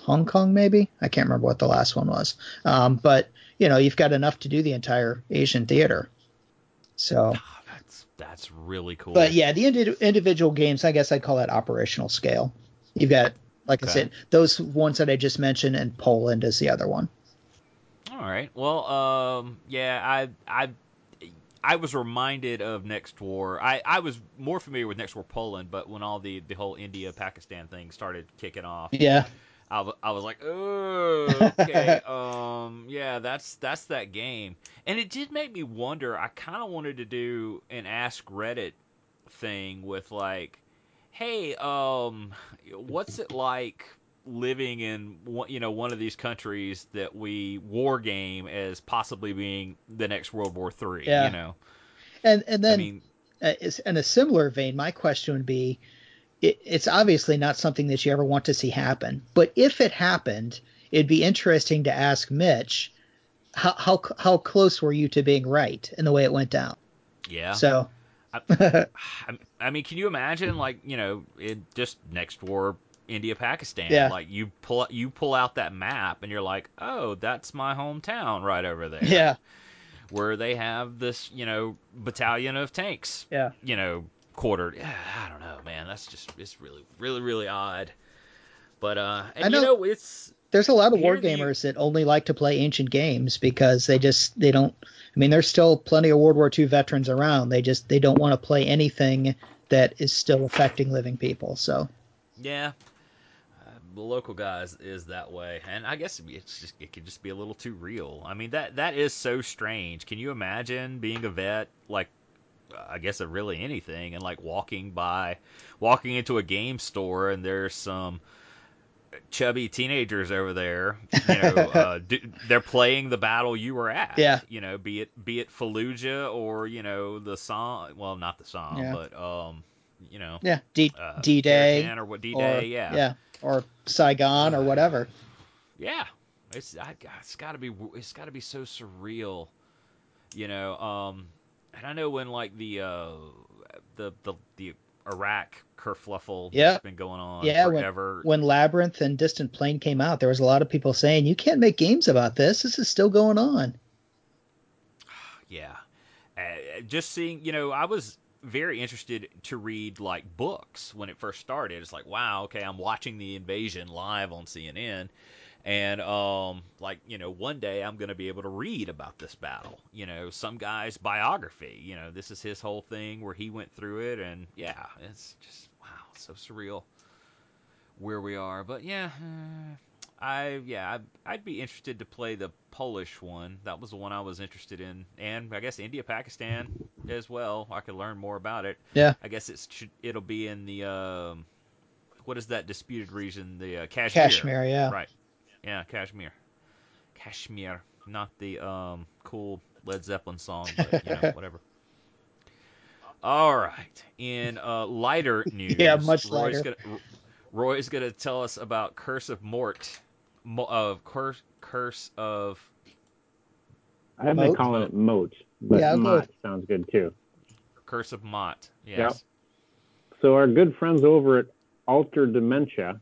Hong Kong. Maybe I can't remember what the last one was. Um, but you know, you've got enough to do the entire Asian theater. So, that's really cool. but yeah, the indi- individual games, I guess I'd call that operational scale. You've got, like I said, those ones that I just mentioned, and Poland is the other one. All right. Well, um, yeah, I, I, I was reminded of Next War. I, I was more familiar with Next War Poland, but when all the the whole India Pakistan thing started kicking off, Yeah. I, w- I was like, oh, okay, um, yeah, that's that's that game, and it did make me wonder. I kind of wanted to do an Ask Reddit thing with like, hey, um, what's it like living in one, you know one of these countries that we war game as possibly being the next World War Three? Yeah. You know, And and then I mean, uh, in a similar vein, my question would be, it, it's obviously not something that you ever want to see happen, but if it happened, it'd be interesting to ask Mitch, how how how close were you to being right in the way it went down? yeah. So I, I mean, can you imagine, like, you know, it just next war, India, Pakistan. Yeah. Like you pull you pull out that map and you're like, oh, that's my hometown right over there. yeah, Where they have this, you know, battalion of tanks, yeah. you know, quartered. Yeah, I don't know, man. That's just it's really, really, really odd. But uh, and I know- you know, it's There's a lot of Here the- wargamers that only like to play ancient games because they just they don't. I mean, there's still plenty of World War II veterans around. They just they don't want to play anything that is still affecting living people. So Yeah, uh, the local guys is that way, and I guess it's just it could just be a little too real. I mean that that is so strange. Can you imagine being a vet like? I guess of really anything, and like walking by, walking into a game store, and there's some chubby teenagers over there. You know, uh, do, they're playing the battle you were at. Yeah. You know, be it be it Fallujah or you know the song. Well, not the song, Yeah. but um, you know, Yeah, D uh, D Day or what D Day, yeah. yeah, or Saigon or whatever. Yeah, it's I, it's got to be it's got to be so surreal, you know. Um, and I know when like the uh, the the the Iraq kerfluffle Yeah. that's been going on Yeah, when- forever. When Labyrinth and Distant Plain came out, there was a lot of people saying you can't make games about this. This is still going on. Yeah. Uh, just seeing, you know, I was very interested to read like books when it first started. It's like, wow, okay, I'm watching the invasion live on CNN. And um like, you know, one day I'm going to be able to read about this battle. You know, some guy's biography, you know, this is his whole thing where he went through it and yeah, it's just wow, so surreal where we are. But yeah, uh, I yeah, I'd, I'd be interested to play the Polish one. That was the one I was interested in, and I guess India, Pakistan as well. I could learn more about it. Yeah. I guess it's it'll be in the um, what is that disputed region? The uh, Kashmir. Kashmir, yeah. Right. Yeah, Kashmir. Kashmir, not the um cool Led Zeppelin song, but you know whatever. All right. In uh, lighter news, Yeah, much Roy's lighter. Gonna, Roy's going to tell us about Curse of Mort, Mo- of Curse Curse of I've been Moat? calling it moat, but Yeah, mott sounds good too. Curse of Mott. Yes. So our good friends over at Alter Dementia,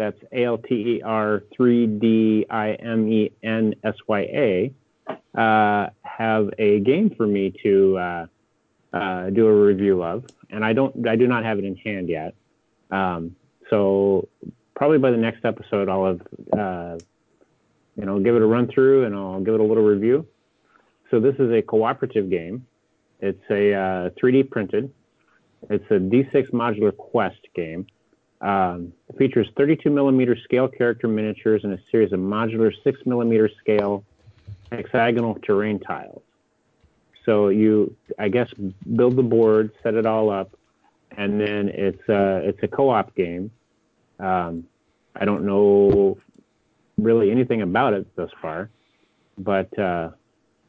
that's A L T E R 3 D I M E N S Y A, uh, have a game for me to uh, uh, do a review of, and I don't, I do not have it in hand yet. Um, so probably by the next episode, I'll have, uh, you know, give it a run through and I'll give it a little review. So this is a cooperative game. It's a uh, 3D printed. It's a D6 modular quest game. Um, it features 32 millimeter scale character miniatures and a series of modular 6 millimeter scale hexagonal terrain tiles. So you, I guess, build the board, set it all up, and then it's a, it's a co-op game. Um, I don't know really anything about it thus far, but uh,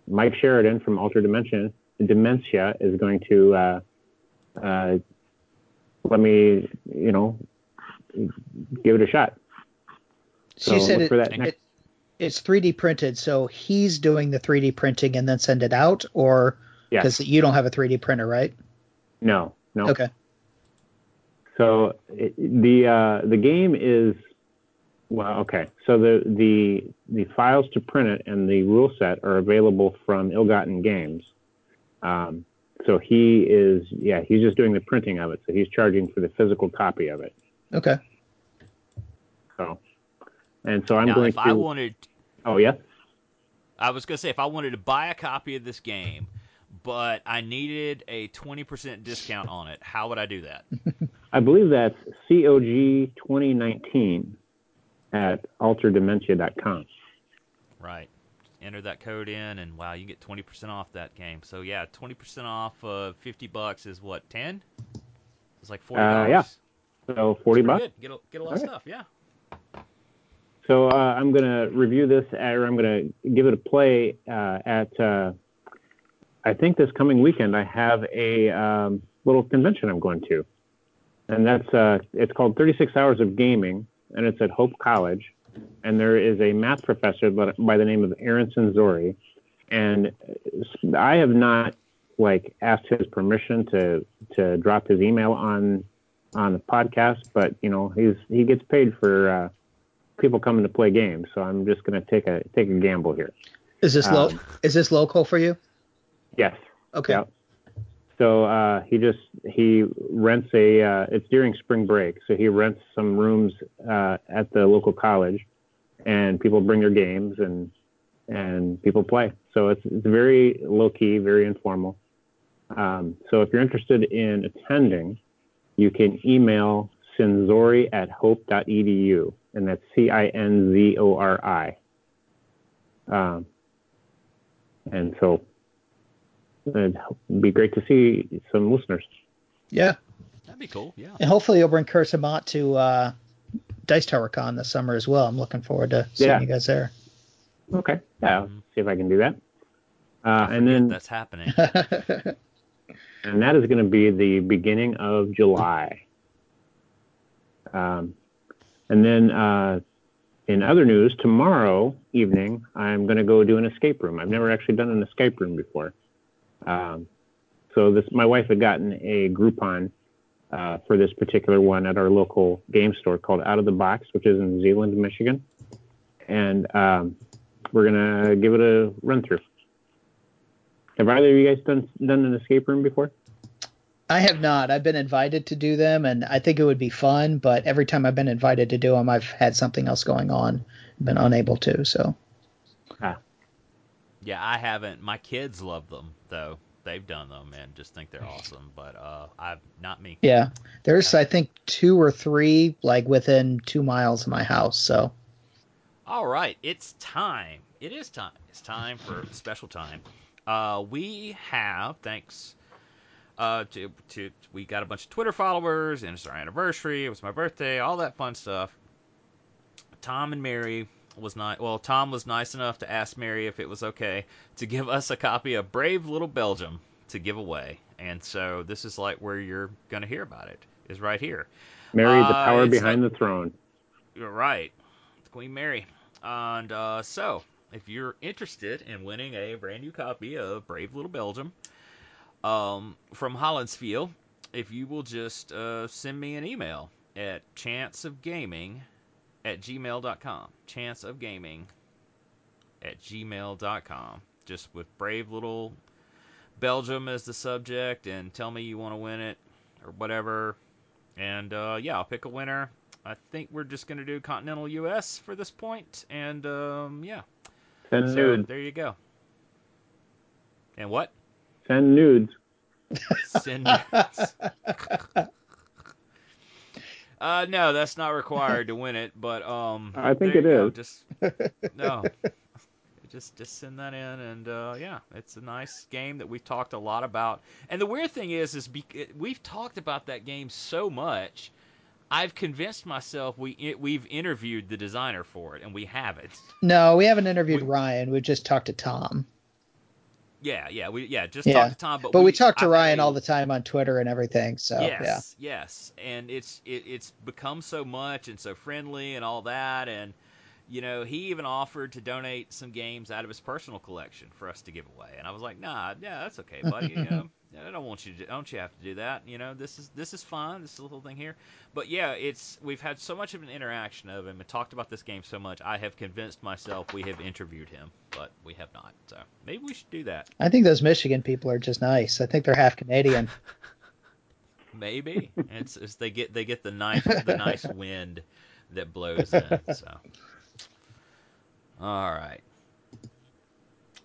Mike Sheridan from Alter Dimension Dementia is going to uh, uh, let me, you know, give it a shot. So you said it, for that it- it's 3D printed, so he's doing the 3D printing and then send it out, or Yeah. because you don't have a 3D printer, right? No, no. Okay. So it, the uh, the game is well, okay. So the the the files to print it and the rule set are available from Ill-Gotten Games. Um, so he is, yeah, he's just doing the printing of it. So he's charging for the physical copy of it. Okay. So, and so I'm now, going if to. I wanted, oh yeah. I was gonna say if I wanted to buy a copy of this game, but I needed a 20% discount on it, how would I do that? I believe that's COG 2019 at alterdementia.com. Right. Enter that code in, and wow, you get 20% off that game. So yeah, 20% off of 50 bucks is what 10? It's like 40 Uh, dollars. yeah. So 40 bucks. Good. Get a, get a lot of Okay. stuff. Yeah. So uh, I'm going to review this, or I'm going to give it a play uh, at. Uh, I think this coming weekend I have a um, little convention I'm going to, and that's uh, it's called 36 Hours of Gaming, and it's at Hope College, and there is a math professor by by the name of Aaron Cinzori, and I have not like asked his permission to to drop his email on on the podcast, but you know he's he gets paid for. Uh, people coming to play games. So I'm just going to take a take a gamble here. Is this lo- Um, is this local for you? Yes. Okay. Yeah. So uh, he just he rents a. Uh, it's during spring break, so he rents some rooms uh, at the local college, and people bring their games and and people play. So it's it's very low key, very informal. Um, so if you're interested in attending, you can email cinzori at hope.edu, and that's C I N Z O R I. Um, and so it'd be great to see some listeners. Yeah. That'd be cool. Yeah. And hopefully you'll bring Curse of to uh, Dice Tower Con this summer as well. I'm looking forward to seeing Yeah. you guys there. Okay. Yeah, I'll Mhm. see if I can do that. Uh, and then that's happening. and that is going to be the beginning of July. Um, and then uh, in other news, tomorrow evening, I'm going to go do an escape room. I've never actually done an escape room before. Um, so this, my wife had gotten a Groupon uh, for this particular one at our local game store called Out of the Box, which is in Zeeland, Michigan, and um, we're gonna give it a run through. Have either of you guys done done an escape room before? I have not. I've been invited to do them, and I think it would be fun. But every time I've been invited to do them, I've had something else going on, been unable to. So. Ah. Yeah, I haven't. My kids love them though. They've done them and just think they're awesome, but uh, I've not me. Yeah, there's I think two or three like within two miles of my house. So. All right, it's time. It is time. It's time for special time. Uh, we have thanks uh, to, to we got a bunch of Twitter followers, and it's our anniversary. It was my birthday, all that fun stuff. Tom and Mary was not well. Tom was nice enough to ask Mary if it was okay to give us a copy of Brave Little Belgium to give away, and so this is like where you're gonna hear about it. Is right here. Mary, the Uh, power behind the throne. You're right, Queen Mary. And uh, so, if you're interested in winning a brand new copy of Brave Little Belgium um, from Hollandspiele, if you will just uh, send me an email at chanceofgaming at gmail.com. Chanceofgaming at gmail.com. Just with Brave Little Belgium as the subject and tell me you want to win it or whatever. And uh, yeah, I'll pick a winner. I think we're just going to do Continental US for this point, and um, yeah. Send So nudes. there you go. And what? Send nudes. Send nudes. uh, no, that's not required to win it, but um, I think it is. Just no, just just send that in, and uh, yeah, it's a nice game that we've talked a lot about. And the weird thing is, is be- we've talked about that game so much. I've convinced myself we we've interviewed the designer for it, and we haven't. No, we haven't interviewed We- Ryan. We've just talked to Tom. Yeah, yeah, we yeah just Yeah. talked to Tom, but But we, talk to I Ryan we- all the time on Twitter and everything. So yes, yes, and it's it, it's become so much and so friendly and all that, and you know he even offered to donate some games out of his personal collection for us to give away, and I was like, nah, yeah, that's okay, buddy. You know, I don't want you to, don't you have to do that. You know, this is this is fine. This little thing here, but yeah, it's we've had so much of an interaction of him and talked about this game so much. I have convinced myself we have interviewed him, but we have not. So maybe we should do that. I think those Michigan people are just nice. I think they're half Canadian. Maybe it's, it's they get they get the nice the nice wind that blows in. So, all right.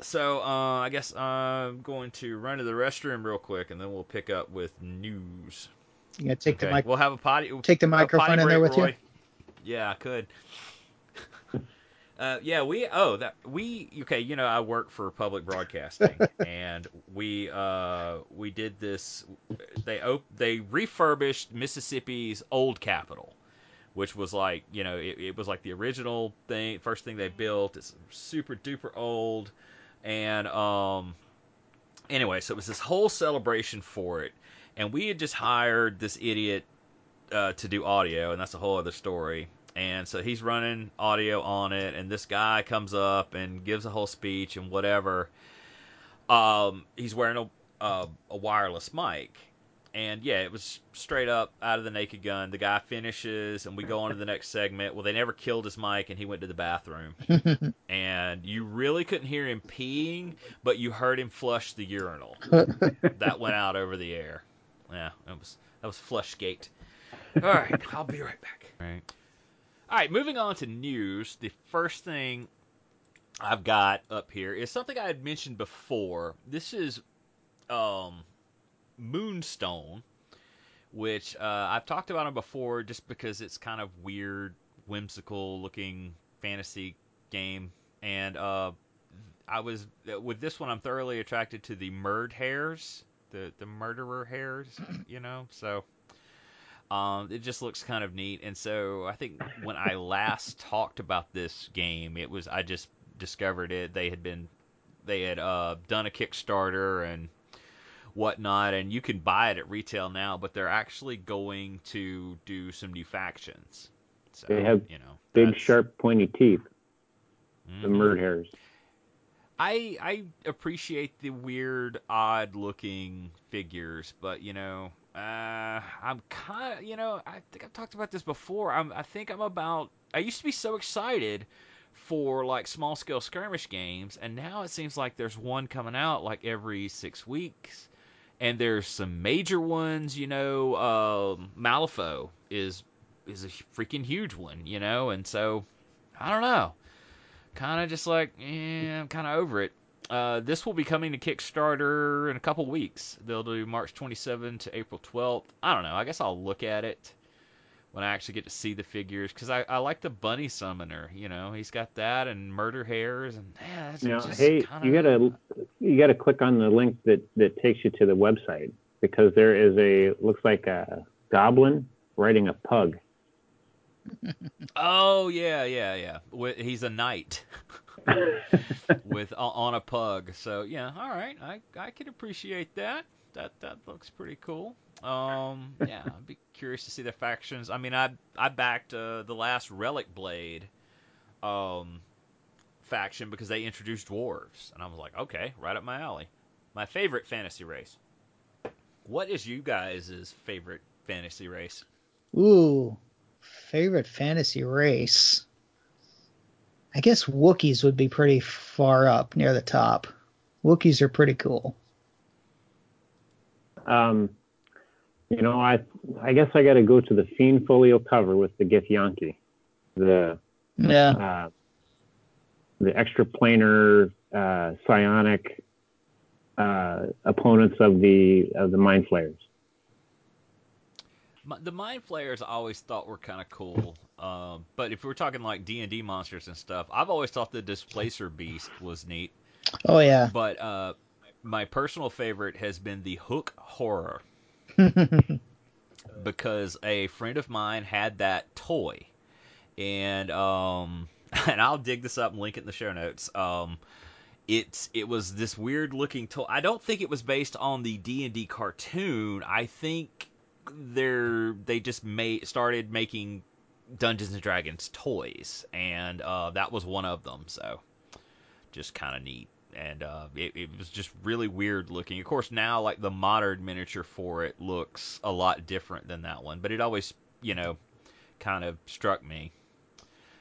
So uh, I guess I'm going to run to the restroom real quick, and then we'll pick up with news. You gonna take Okay, the mic? we'll have a potty. Take the microphone in there with you? Yeah, I could. Uh, yeah, we oh that we okay. You know, I work for public broadcasting, and we uh, we did this. They op- they refurbished Mississippi's old Capitol, which was like you know it, it was like the original thing, first thing they built. It's super duper old, and um, anyway, so it was this whole celebration for it, and we had just hired this idiot uh, to do audio, and that's a whole other story. And so he's running audio on it, and this guy comes up and gives a whole speech and whatever. Um, he's wearing a, a a wireless mic, and yeah, it was straight up out of the Naked Gun. The guy finishes, and we go on to the next segment. Well, they never killed his mic, and he went to the bathroom, and you really couldn't hear him peeing, but you heard him flush the urinal. that went out over the air. Yeah, that was that was Flushgate. All right, I'll be right back. All right. All right, moving on to news. The first thing I've got up here is something I had mentioned before. This is um, Moonstone, which uh, I've talked about it before just because it's kind of weird, whimsical looking fantasy game. And uh, I was with this one, I'm thoroughly attracted to the Murd hairs, the the murderer hares, you know. So um, it just looks kind of neat. And so I think when I last talked about this game, it was I just discovered it. They had been they had uh, done a Kickstarter and whatnot, and you can buy it at retail now. But they're actually going to do some new factions. So, They have you know Big, that's- sharp, pointy teeth. The Mhm. murd hairs. I I appreciate the weird, odd looking figures, but you know, uh, I'm kind of you know I think I've talked about this before. I'm I think I'm about. I used to be so excited for like small scale skirmish games, and now it seems like there's one coming out like every six weeks, and there's some major ones. You know, um, Malifaux is is a freaking huge one. You know, and so I don't know kind of just like, eh, I'm kind of over it. Uh, this will be coming to Kickstarter in a couple weeks. They'll do March 27 to April 12th. I don't know. I guess I'll look at it when I actually get to see the figures because I, I like the bunny summoner. You know, he's got that and murder hares and yeah, that's Now, just hey, kinda... you gotta you gotta click on the link that that takes you to the website because there is a looks like a goblin riding a pug. Oh yeah, yeah, yeah. He's a knight with on- on a pug. So yeah, all right. I I can appreciate that. That that looks pretty cool. Um, yeah, I'd be curious to see the factions. I mean, I I backed uh, the last Relic Blade um faction because they introduced dwarves, and I was like, okay, right up my alley. My favorite fantasy race. What is you guys' favorite fantasy race? Ooh, favorite fantasy race. I guess Wookiees would be pretty far up near the top. Wookiees are pretty cool. Um, you know, I I guess I got to go to the Fiend Folio cover with the Githyanki, the Yeah. uh, the extra planar uh, psionic uh, opponents of the of the Mind Flayers. The mind flayers I always thought were kind of cool, um, but if we're talking like D and D monsters and stuff, I've always thought the displacer beast was neat. Oh yeah. But uh, my personal favorite has been the hook horror because a friend of mine had that toy, and um, and I'll dig this up and link it in the show notes. Um, it's it was this weird looking toy. I don't think it was based on the D and D cartoon. I think they're they just made started making Dungeons and Dragons toys, and uh, that was one of them. So just kind of neat. And uh, it, it was just really weird looking. Of course, now like the modern miniature for it looks a lot different than that one, but it always, you know, kind of struck me,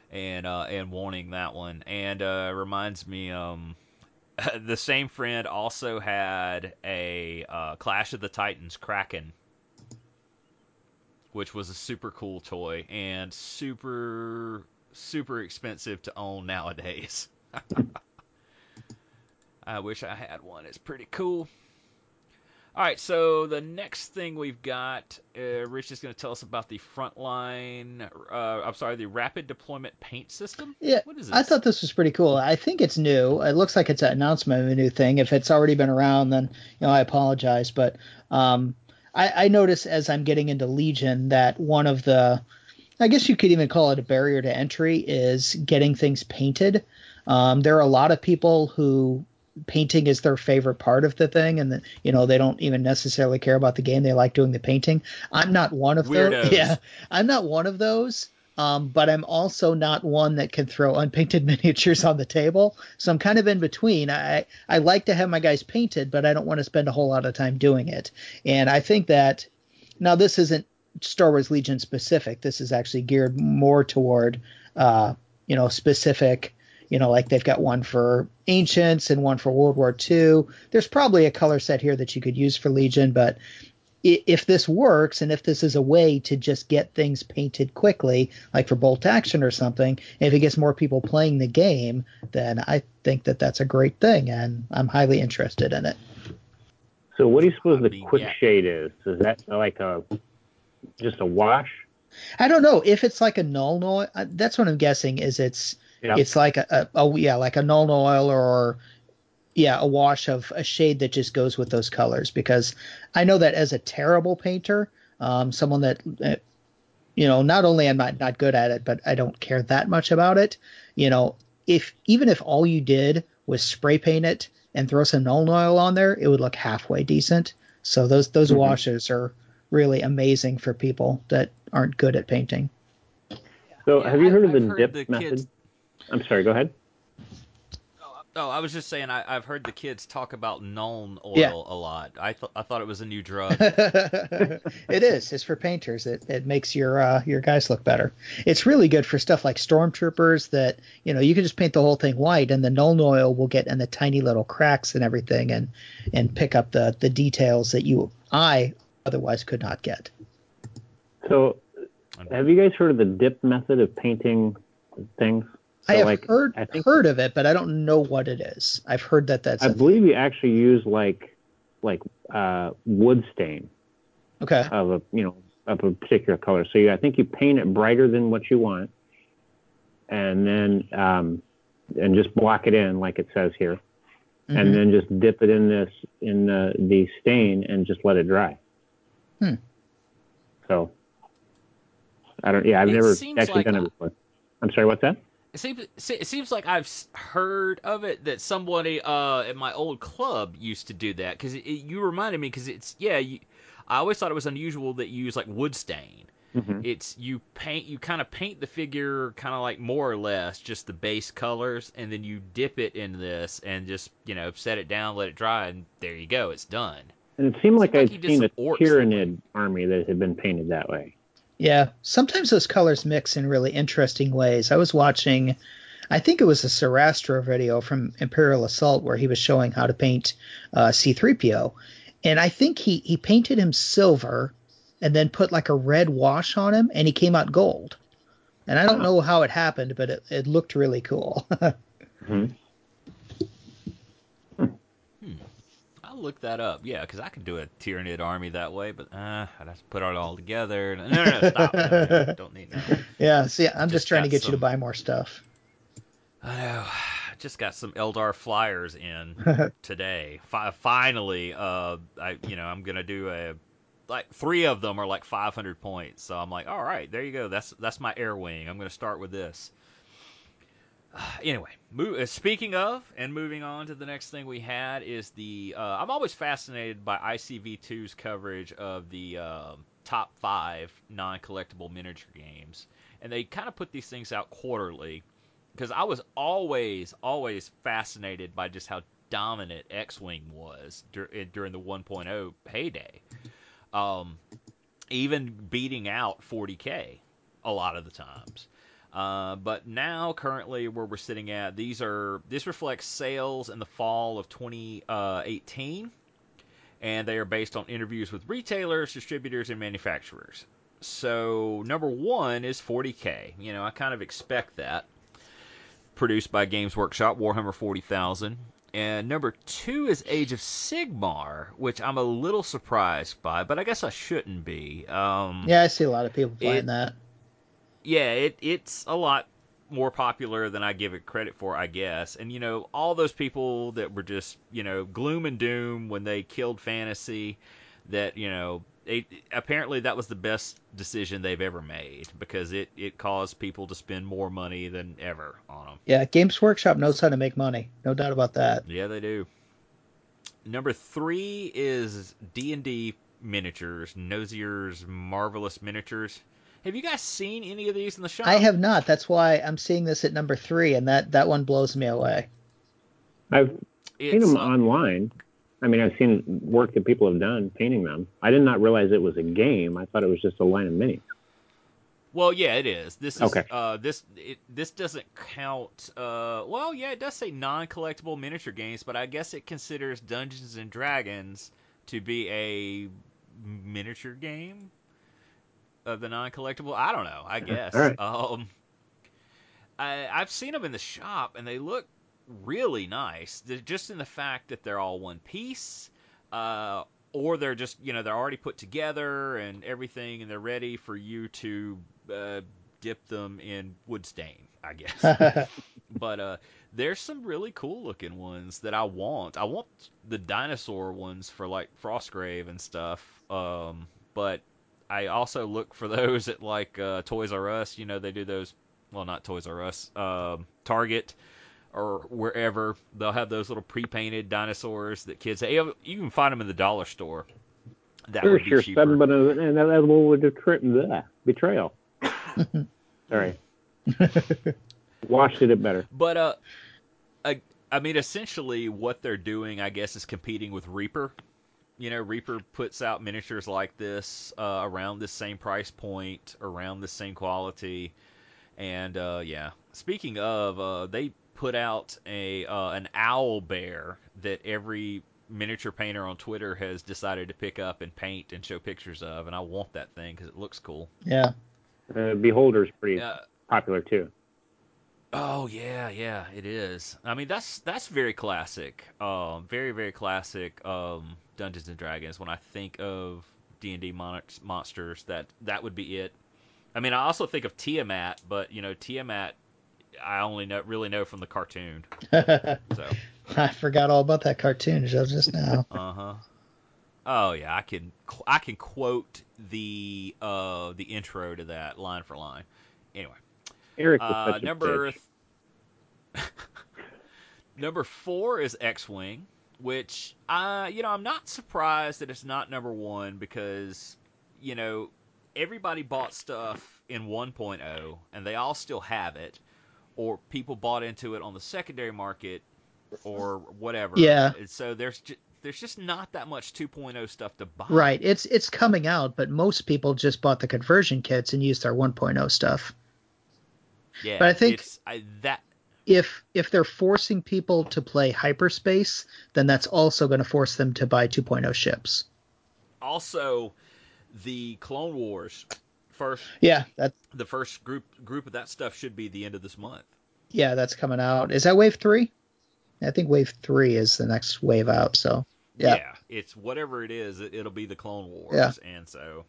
and uh, and wanting that one. And uh, reminds me, um, the same friend also had a uh, Clash of the Titans Kraken, which was a super cool toy and super super expensive to own nowadays. I wish I had one. It's pretty cool. All right, so the next thing we've got, uh, Rich is going to tell us about the frontline. Uh, I'm sorry, the rapid deployment paint system. Yeah, What is this? I thought this was pretty cool. I think it's new. It looks like it's an announcement of a new thing. If it's already been around, then you know I apologize. But um, I, I notice as I'm getting into Legion that one of the, I guess you could even call it a barrier to entry, is getting things painted. Um, there are a lot of people who painting is their favorite part of the thing, and the, you know they don't even necessarily care about the game. They like doing the painting. I'm not one of Weirdos. those. Yeah, I'm not one of those. Um, but I'm also not one that can throw unpainted miniatures on the table. So I'm kind of in between. I I like to have my guys painted, but I don't want to spend a whole lot of time doing it. And I think that now this isn't Star Wars Legion specific. This is actually geared more toward uh, you know specific. You know, like they've got one for Ancients and one for World War II. There's probably a color set here that you could use for Legion, but if this works and if this is a way to just get things painted quickly, like for bolt action or something, if it gets more people playing the game, then I think that that's a great thing, and I'm highly interested in it. So what do you suppose the quick yeah. shade is? Is that like a just a wash? I don't know if it's like a Nuln oil. uh, That's what I'm guessing. Is it's Yeah. it's like a, a, a yeah like a Nuln oil or yeah a wash of a shade that just goes with those colors because I know that as a terrible painter, um, someone that uh, you know not only am I not good at it, but I don't care that much about it. You know, if even if all you did was spray paint it and throw some Nuln oil on there, it would look halfway decent. So those those Mhm. washes are really amazing for people that aren't good at painting. So, Yeah, have you I- heard of I've the heard dip the method? kids- I'm sorry. Go ahead. Oh, I was just saying I, I've heard the kids talk about Nuln oil Yeah. a lot. I thought I thought it was a new drug. it is. It's for painters. It it makes your uh, your guys look better. It's really good for stuff like stormtroopers that you know you can just paint the whole thing white and the Nuln oil will get in the tiny little cracks and everything and and pick up the the details that you I otherwise could not get. So, have you guys heard of the dip method of painting things? So, I have like, heard I think heard of it, but I don't know what it is. I've heard that that's I believe you actually use like like uh, wood stain okay. of a you know of a particular color. So you, I think you paint it brighter than what you want, and then um, and just block it in like it says here, Mhm. and then just dip it in this in the the stain and just let it dry. Hmm. So I don't. Yeah, I've It never actually like done I- it before. I'm sorry. What's that? It seems it seems like I've heard of it that somebody uh, at my old club used to do that because it, it- you reminded me because it's yeah you, I always thought it was unusual that you use like wood stain. Mhm. It's you paint you kind of paint the figure kind of like more or less just the base colors and then you dip it in this and just you know set it down let it dry and there you go it's done. And it seemed like Seemed like I'd seen a Tyranid army that had been painted that way. Yeah, sometimes those colors mix in really interesting ways. I was watching, I think it was a Sarastro video from Imperial Assault where he was showing how to paint uh, C3PO, and I think he he painted him silver, and then put like a red wash on him, and he came out gold. And I don't know how it happened, but it, it looked really cool. Mhm. I'll look that up yeah because I could do a Tyranid army that way but uh, I'd have to put it all together no no no stop no, don't need that. yeah, see, I'm just, Just trying to get you to buy more stuff. I know. I just got some Eldar flyers in today. Fi- finally, uh, I you know I'm gonna do a like three of them are like 500 points. So I'm like, all right, there you go. That's that's my air wing. I'm gonna start with this. Anyway, move, uh, speaking of and moving on to the next thing we had is the uh, I'm always fascinated by ICV2's coverage of the um top five non-collectible miniature games, and they kind of put these things out quarterly because I was always, always fascinated by just how dominant X-wing was dur- eh, during the 1.0 heyday, um, even beating out 40k a lot of the times. Uh, but now, currently, where we're sitting at, these are this reflects sales in the fall of 2018, and they are based on interviews with retailers, distributors, and manufacturers. So number one is 40k. You know, I kind of expect that produced by Games Workshop, Warhammer 40,000. And number two is Age of Sigmar, which I'm a little surprised by, but I guess I shouldn't be. Um, Yeah, I see a lot of people playing It- that. Yeah, it, it's a lot more popular than I give it credit for, I guess. And you know, all those people that were just you know gloom and doom when they killed fantasy, that you know, it, apparently that was the best decision they've ever made because it it caused people to spend more money than ever on them. Yeah, Games Workshop knows how to make money. No doubt about that. Yeah, they do. Number three is D and D miniatures, Nolzur's marvelous miniatures. Have you guys seen any of these in the shop? I have not. That's why I'm seeing this at number three, and that that one blows me away. I've seen them uh, online. I mean, I've seen work that people have done painting them. I did not realize it was a game. I thought it was just a line of minis. Well, yeah, it is. This is Okay. uh, this it, this doesn't count. Uh, well, yeah, it does say non-collectible miniature games, but I guess it considers Dungeons and Dragons to be a miniature game of the non-collectible. I don't know. I guess. Right. Um, I, I've seen them in the shop, and they look really nice. They're just in the fact that they're all one piece. Uh, or they're just you know they're already put together and everything and they're ready for you to uh, dip them in wood stain i guess but uh, there's some really cool looking ones that i want i want the dinosaur ones for like frostgrave and stuff um, but i also look for those at like uh, toys r us you know they do those well not toys r us um, target or wherever they'll have those little pre-painted dinosaurs that kids Hey, you can find them in the dollar store That Sure, would be sure, cheaper. seven, but uh, and that that will betray, bleh, betrayal. Sorry, washed it better. But uh, I, I mean, essentially, what they're doing, I guess, is competing with Reaper. You know, Reaper puts out miniatures like this uh, around the same price point, around the same quality, and uh, yeah. Speaking of, uh, they put out a uh, an owl bear that every miniature painter on Twitter has decided to pick up and paint and show pictures of, and I want that thing because it looks cool. Yeah. Uh, Beholder's pretty Uh, popular too. Oh yeah, yeah, it is. I mean, that's that's very classic. Um, very very classic. Um, Dungeons and Dragons. When I think of D and D monsters, that that would be it. I mean, I also think of Tiamat, but you know, Tiamat, I only know really know from the cartoon. So, I forgot all about that cartoon show just now. uh huh. Oh yeah, I can I can quote the uh the intro to that line for line. Anyway. Eric Uh, number bitch. number four is X-wing, which I you know I'm not surprised that it's not number one because you know everybody bought stuff in 1.0 and they all still have it, or people bought into it on the secondary market or whatever. Yeah. And so there's just there's just not that much 2.0 stuff to buy. Right. It's it's coming out, but most people just bought the conversion kits and used their 1.0 stuff. Yeah. But I think- I, that If if they're forcing people to play hyperspace, then that's also going to force them to buy 2.0 ships. also the Clone Wars first Yeah, that the first group group of that stuff should be the end of this month. yeah, that's coming out. Is that wave 3? I think wave 3 is the next wave out, so yeah. it's whatever it is. It, it'll be the Clone Wars, Yeah. and so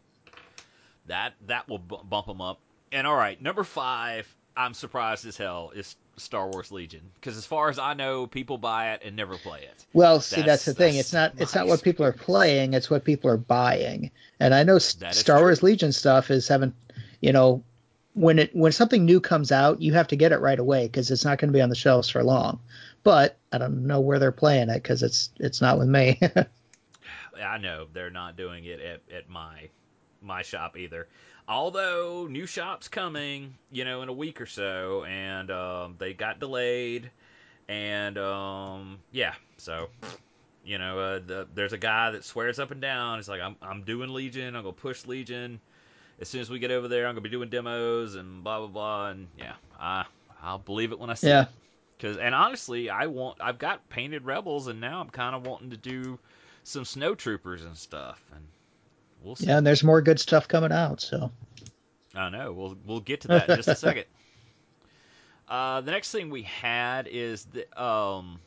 that that will bu- bump them up. And all right, number five, I'm surprised as hell is Star Wars Legion because as far as I know, people buy it and never play it. Well, see, That's- that's, the thing. that's It's not it's not what people are playing. It's what people are buying. And I know Star true. Wars Legion stuff is having, you know, when it when something new comes out, you have to get it right away because it's not going to be on the shelves for long. But I don't know where they're playing it because it's it's not with me. I know they're not doing it at, at my my shop either. Although new shops coming, you know, in a week or so, and um, they got delayed, and um, yeah, so you know, uh, the, there's a guy that swears up and down. He's like, I'm I'm doing Legion. I'm gonna push Legion. As soon as we get over there, I'm gonna be doing demos and blah blah blah. And yeah, I I'll believe it when I see Yeah. it. Cause and honestly, I want I've got painted rebels, and now I'm kind of wanting to do some snow troopers and stuff, and we'll yeah, and there's more good stuff coming out. So I know. We'll we'll get to that in just a second. Uh, the next thing we had is the um,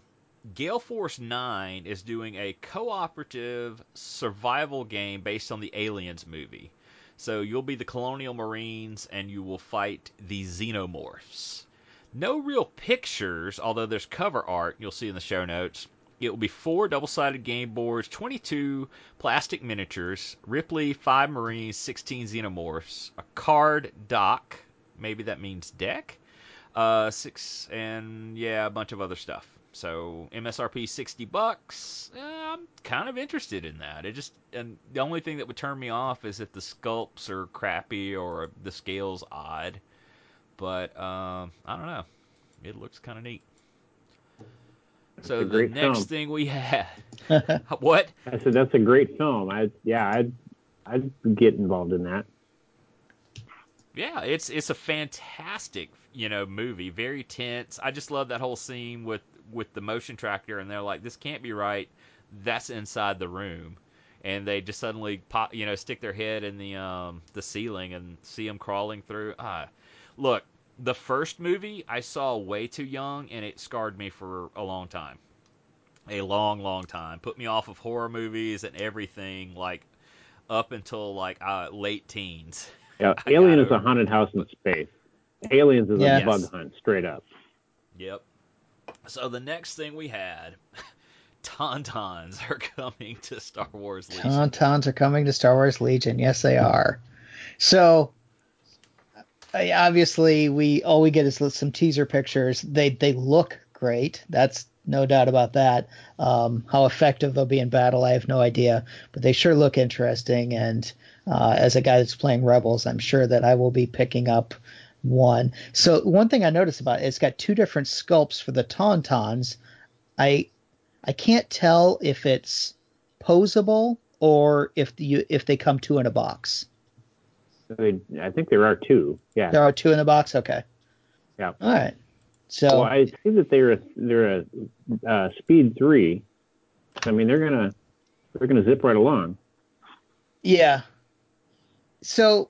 Gale Force Nine is doing a cooperative survival game based on the Aliens movie. So you'll be the Colonial Marines and you will fight the Xenomorphs. No real pictures, although there's cover art you'll see in the show notes. It will be four double sided game boards, 22 plastic miniatures, Ripley, 5 Marines, 16 Xenomorphs, a card dock, maybe that means deck, uh, six, and yeah, a bunch of other stuff. So MSRP 60 bucks. Eh, I'm kind of interested in that. It just, and the only thing that would turn me off is if the sculpts are crappy or the scale's odd. But um, I don't know. It looks kind of neat. So a the next film. thing we had, what? I said that's a great film. I yeah, I'd I'd get involved in that. Yeah, it's it's a fantastic you know movie, very tense. I just love that whole scene with with the motion tracker, and they're like, "This can't be right." That's inside the room, and they just suddenly pop, you know, stick their head in the um the ceiling and see them crawling through. Ah, look, the first movie I saw way too young, and it scarred me for a long time, a long, long time. Put me off of horror movies and everything, like up until like uh, late teens. Yeah, I Alien is a over haunted house in space. Aliens is Yes. a bug hunt, straight up. Yep. So the next thing we had, Tauntauns are coming to Star Wars Legion. Tauntauns are coming to Star Wars Legion. Yes, they are. So Obviously, we all we get is some teaser pictures. They they look great. That's no doubt about that. Um, how effective they'll be in battle, I have no idea, but they sure look interesting. And uh, as a guy that's playing Rebels, I'm sure that I will be picking up one. So one thing I noticed about it, it's got two different sculpts for the Tauntauns. I I can't tell if it's posable or if the, if they come two in a box. They, I think there are two. Yeah. There are two in the box. Okay. Yeah. All right. So Well, I see that they're a, they're a uh, speed three. I mean, they're gonna they're gonna zip right along. Yeah. So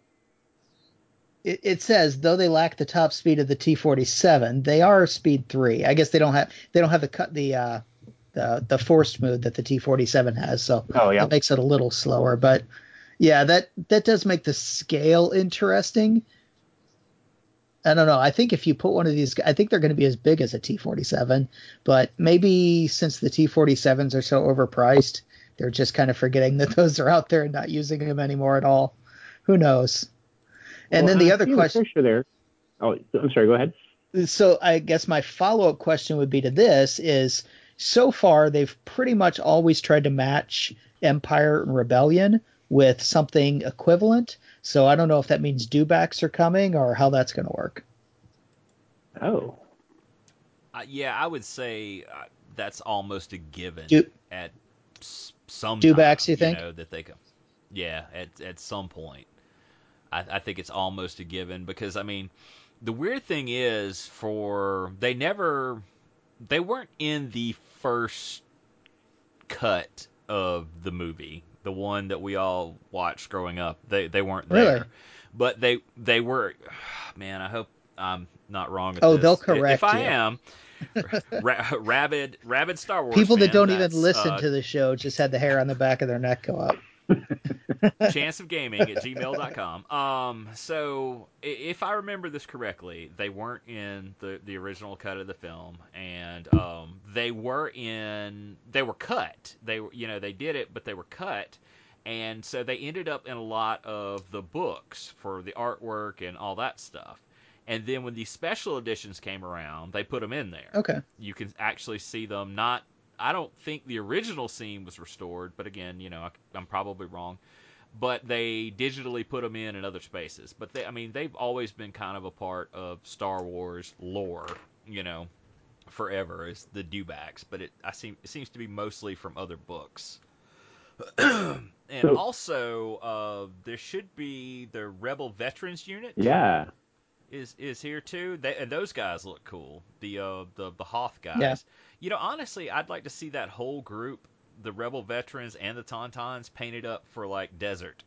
it, it says though they lack the top speed of the T47, they are speed three. I guess they don't have they don't have the cut the uh, the the forced mode that the T47 has, so Oh yeah. that makes it a little slower. But yeah, that that does make the scale interesting. I don't know. I think if you put one of these, I think they're going to be as big as a T47, but maybe since the T47s are so overpriced, they're just kind of forgetting that those are out there and not using them anymore at all. Who knows? And Well, then the I other question. there. Oh, I'm sorry. Go ahead. So I guess my follow up question would be to this is so far they've pretty much always tried to match Empire and Rebellion with something equivalent. So I don't know if that means dewbacks are coming or how that's going to work. Oh, Uh, yeah, I would say uh, that's almost a given Do- at s- some Dewbacks, time, you think? know, that they come. Yeah, at at some point, I, I think it's almost a given because I mean, the weird thing is for they never they weren't in the first cut of the movie, the one that we all watched growing up. They they weren't there, Really? but they they were. Man, I hope I'm not wrong. Oh, this. they'll If- correct If I you. am, ra- rabid rabid Star Wars People that don't even listen uh, to the show just had the hair on the back of their neck go up. chance of gaming at gmail.com um so if i remember this correctly they weren't in the the original cut of the film and um they were in they were cut. They were you know they did it but they were cut. And so they ended up in a lot of the books for the artwork and all that stuff. And then when the special editions came around they put them in there. Okay. you can actually see them not i don't think the original scene was restored but again you know I, i'm probably wrong but they digitally put them in in other spaces but they i mean they've always been kind of a part of star wars lore you know forever as the dewbacks but it i seem it seems to be mostly from other books and So- also uh, there should be the rebel veterans unit yeah. is is here too. They, and those guys look cool. The uh the the Hoth guys. Yeah. You know, honestly, I'd like to see that whole group, the Rebel veterans and the Tauntauns, painted up for like desert.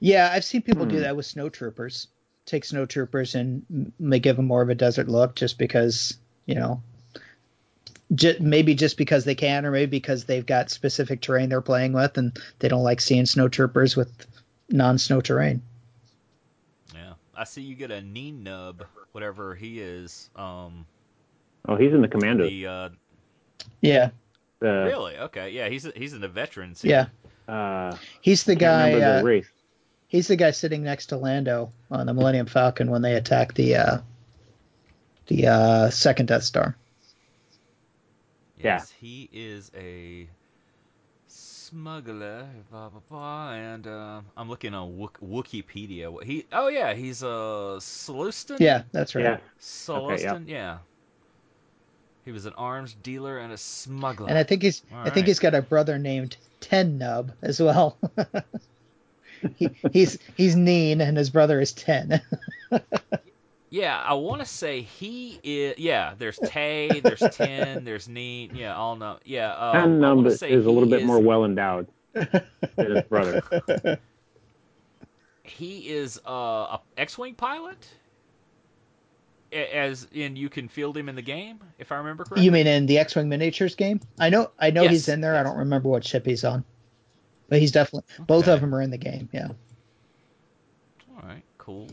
Yeah, I've seen people do Hmm. that with snow troopers. Take snow troopers and m- may give them more of a desert look just because, you know, j- maybe just because they can or maybe because they've got specific terrain they're playing with and they don't like seeing snow troopers with non-snow terrain. Yeah, I see you get a Nien Nunb, whatever he is. Um, Oh, he's in the commandos. the uh, Yeah. The, really okay, yeah, he's he's in the veterans. Yeah. Uh, He's the guy remember the uh, race. he's the guy sitting next to Lando on the Millennium Falcon when they attack the uh the uh second Death Star. Yes, he is a smuggler, blah blah blah, and uh, I'm looking on Wik- Wikipedia. What he? Oh yeah, he's a Sullustan. Yeah, that's right. Yeah. Sullustan. yeah. He was an arms dealer and a smuggler. And I think he's All I think he's got a brother named Ten Numb as well. he, he's he's Nien and his brother is Ten. yeah, I want to say he is. Yeah, there's Tay, there's Ten, there's Neat. Yeah, all know. Yeah, um, and I um, is a little bit is- more well endowed than his brother. he is uh, a X-wing pilot. As in, you can field him in the game, if I remember correctly. you mean in the X-wing miniatures game? I know I know Yes, he's in there. I don't remember what ship he's on. But he's definitely both of them are in the game. Yeah. All right, cool.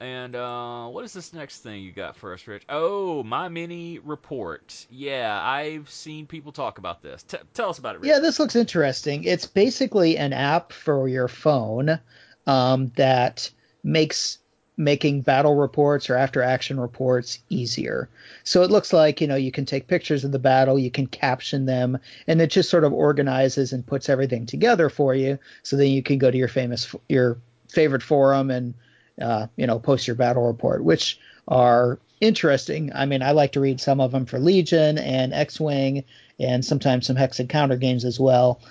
And uh, what is this next thing you got for us, Rich? Oh, my mini report. Yeah, I've seen people talk about this. T- tell us about it, Rich. Yeah, this looks interesting. It's basically an app for your phone um, that makes making battle reports or after action reports easier. So it looks like, you know, you can take pictures of the battle, you can caption them, and it just sort of organizes and puts everything together for you. So then you can go to your famous, your favorite forum and, uh, you know, post your battle report, which are interesting. I mean, I like to read some of them for Legion and X Wing and sometimes some Hex and Counter games as well.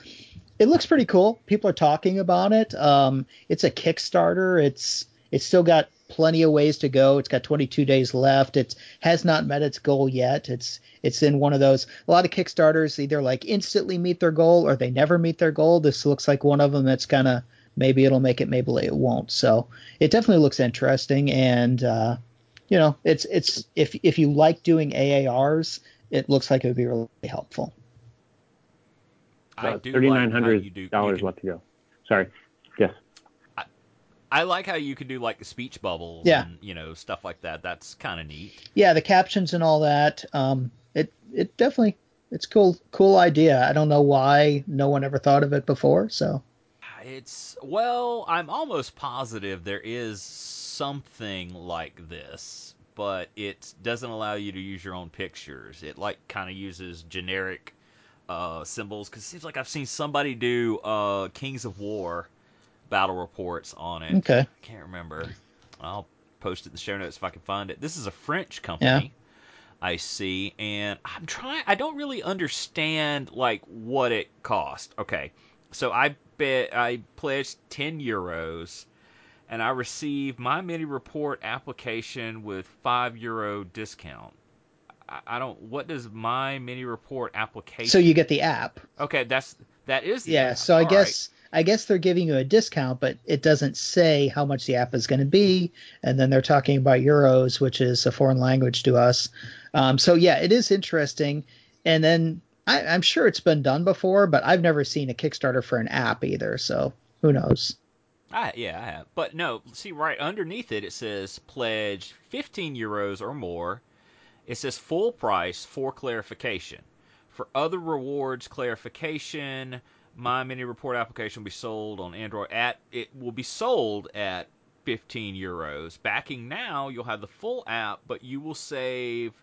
It looks pretty cool. People are talking about it. Um, it's a Kickstarter. It's it's still got plenty of ways to go. It's got 22 days left. It has not met its goal yet. It's it's in one of those. A lot of Kickstarters either like instantly meet their goal or they never meet their goal. This looks like one of them that's kind of maybe it'll make it, maybe it won't. So it definitely looks interesting, and uh, you know, it's it's if if you like doing AARs, it looks like it would be really helpful. I do thirty nine like how hundred you do- you dollars can- left to go. Sorry. Yes. I like how you can do like the speech bubbles Yeah. and you know stuff like that. That's kind of neat. Yeah, the captions and all that. Um, it it definitely it's cool cool idea. I don't know why no one ever thought of it before. So It's well, I'm almost positive there is something like this, but it doesn't allow you to use your own pictures. It like kind of uses generic uh, symbols because it seems like I've seen somebody do uh, Kings of War battle reports on it. okay, I can't remember. I'll post it in the show notes if I can find it. This is a French company. Yeah. I see, and I'm trying. I don't really understand like what it cost. Okay, so I bet I pledged ten euros, and I received my mini report application with five euro discount. I, I don't. What does my mini report application? so you get the app. okay, that's that is the Yeah, app. so I All right. I guess they're giving you a discount, but it doesn't say how much the app is going to be, and then they're talking about euros, which is a foreign language to us. Um, so yeah, it is interesting. And then I, I'm sure it's been done before, but I've never seen a Kickstarter for an app either. So who knows? I, yeah, I have. But no, see right underneath it, it says pledge 15 euros or more. It says full price for clarification. For other rewards clarification, my mini report application will be sold on Android at it will be sold at 15 euros. Backing now, you'll have the full app, but you will save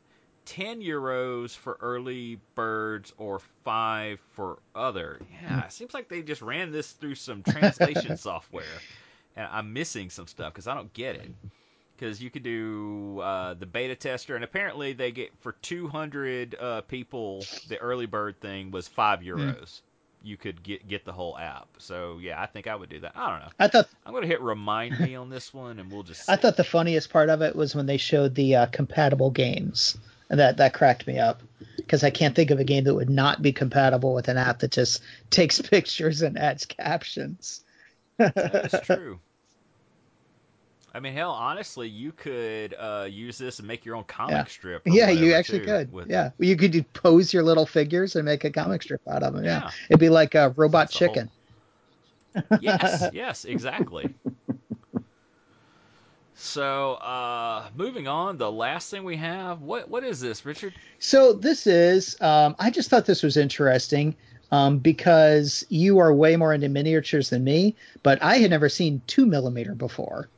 10 euros for early birds or 5 for other. Yeah, it seems like they just ran this through some translation software. And I'm missing some stuff because I don't get it. Because you could do uh, the beta tester, and apparently they get for 200 uh, people, the early bird thing was 5 euros. You could get get the whole app. So yeah, I think I would do that. I don't know. I thought I'm gonna hit remind me on this one, and we'll just. I thought the funniest part of it was when they showed the uh, compatible games, and that that cracked me up because I can't think of a game that would not be compatible with an app that just takes pictures and adds captions. That's true. I mean, hell, honestly, you could uh, use this and make your own comic Yeah. strip. Yeah, you actually too, could. with- Yeah, you could pose your little figures and make a comic strip out of them. Yeah, Yeah. it'd be like a robot That's the whole- chicken. yes, yes, exactly. So, uh, moving on, the last thing we have, what what is this, Richard? So this is, um, I just thought this was interesting um, because you are way more into miniatures than me, but I had never seen two millimeter before,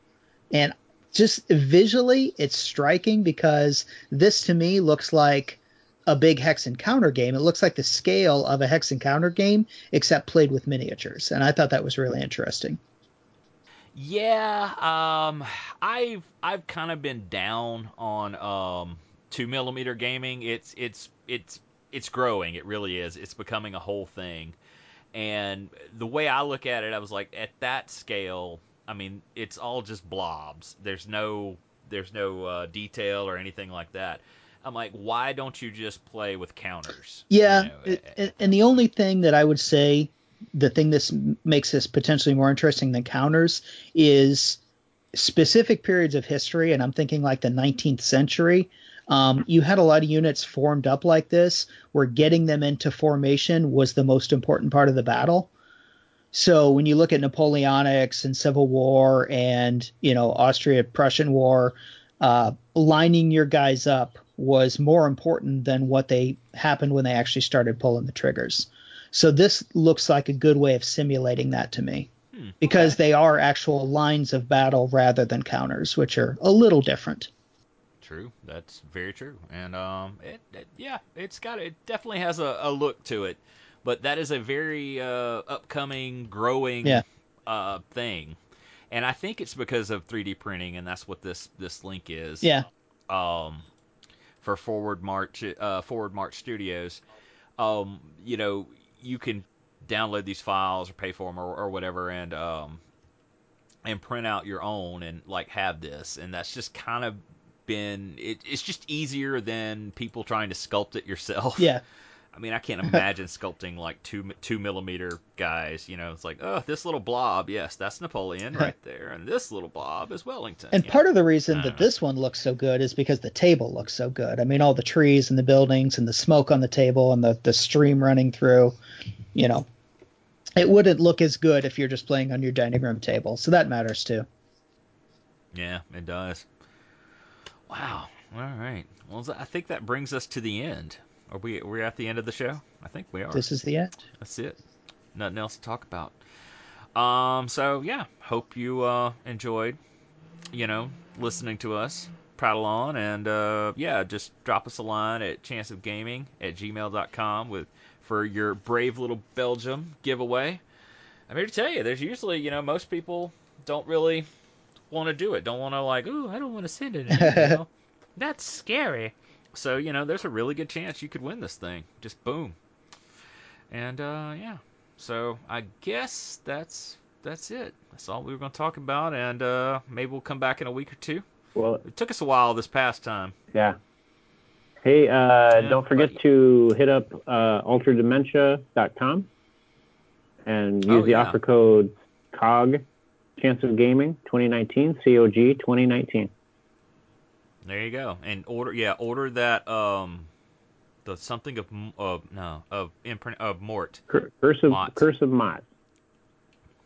and just visually, it's striking because this to me looks like a big hex and counter game. It looks like the scale of a hex and counter game, except played with miniatures, and I thought that was really interesting. Yeah, um, I've I've kind of been down on um two millimeter gaming. It's it's it's it's growing. It really is. It's becoming a whole thing. And the way I look at it, I was like, at that scale, I mean, it's all just blobs. There's no there's no uh, detail or anything like that. I'm like, why don't you just play with counters? You Yeah, know, it- eh, and- and the only thing that I would say, the thing this m- makes this potentially more interesting than counters is specific periods of history, and I'm thinking like the 19th century. Um, you had a lot of units formed up like this, where getting them into formation was the most important part of the battle. So when you look at Napoleonics and Civil War and you know Austria-Prussian War, uh, lining your guys up was more important than what they happened when they actually started pulling the triggers. So this looks like a good way of simulating that to me. hmm. Because they are actual lines of battle rather than counters, which are a little different. True, that's very true, and um, it, it yeah, it's got it definitely has a, a look to it, but that is a very uh, upcoming, growing Yeah. uh, thing, and I think it's because of 3D printing, and that's what this this link is. Yeah, Um, for Forward March, uh, Forward March Studios, um, you know, you can download these files or pay for them or, or whatever, and um, and print out your own and like have this, and that's just kind of been it, it's just easier than people trying to sculpt it yourself. yeah, I mean, I can't imagine sculpting like two two millimeter guys. You know, it's like, oh, this little blob, yes, that's Napoleon right there, and this little blob is Wellington. and part know. of the reason that know. this one looks so good is because the table looks so good. I mean, all the trees and the buildings and the smoke on the table and the the stream running through, you know, it wouldn't look as good if you're just playing on your dining room table. So that matters too. Yeah, it does. Wow. All right. Well, I think that brings us to the end. Are we we're at the end of the show? I think we are. This is the end. That's it. Nothing else to talk about. Um. So yeah, hope you uh, enjoyed. You know, listening to us prattle on, and uh, yeah, just drop us a line at chanceofgaming at gmail.com with for your brave little Belgium giveaway. I'm here to tell you, there's usually you know most people don't really want to do it. Don't want to like, ooh, I don't want to send it. That's scary. So you know, there's a really good chance you could win this thing. Just boom. And uh, yeah, so I guess that's that's it. That's all we were going to talk about, and uh, maybe we'll come back in a week or two. Well, It took us a while this past time. yeah. Hey, uh, Yeah, don't forget but- to hit up uh, ultradementia.com and use Oh, the yeah. offer code COG, Chance of Gaming 2019, COG 2019. There you go. And order, yeah, order that um, the something of M- uh, no of imprint of Mort, Curse of Mott. Curse of Mott.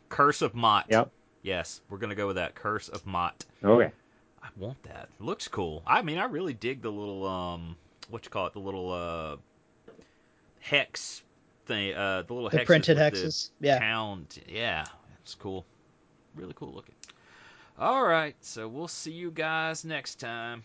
Curse of Mott. Yep. Yes, we're gonna go with that. Curse of Mott. Okay. I want that. Looks cool. I mean, I really dig the little um, what you call it, the little uh, hex thing, uh, the little The hexes printed with the hexes. Yeah. Pound. Yeah, it's cool. Really cool looking. All right, so we'll see you guys next time.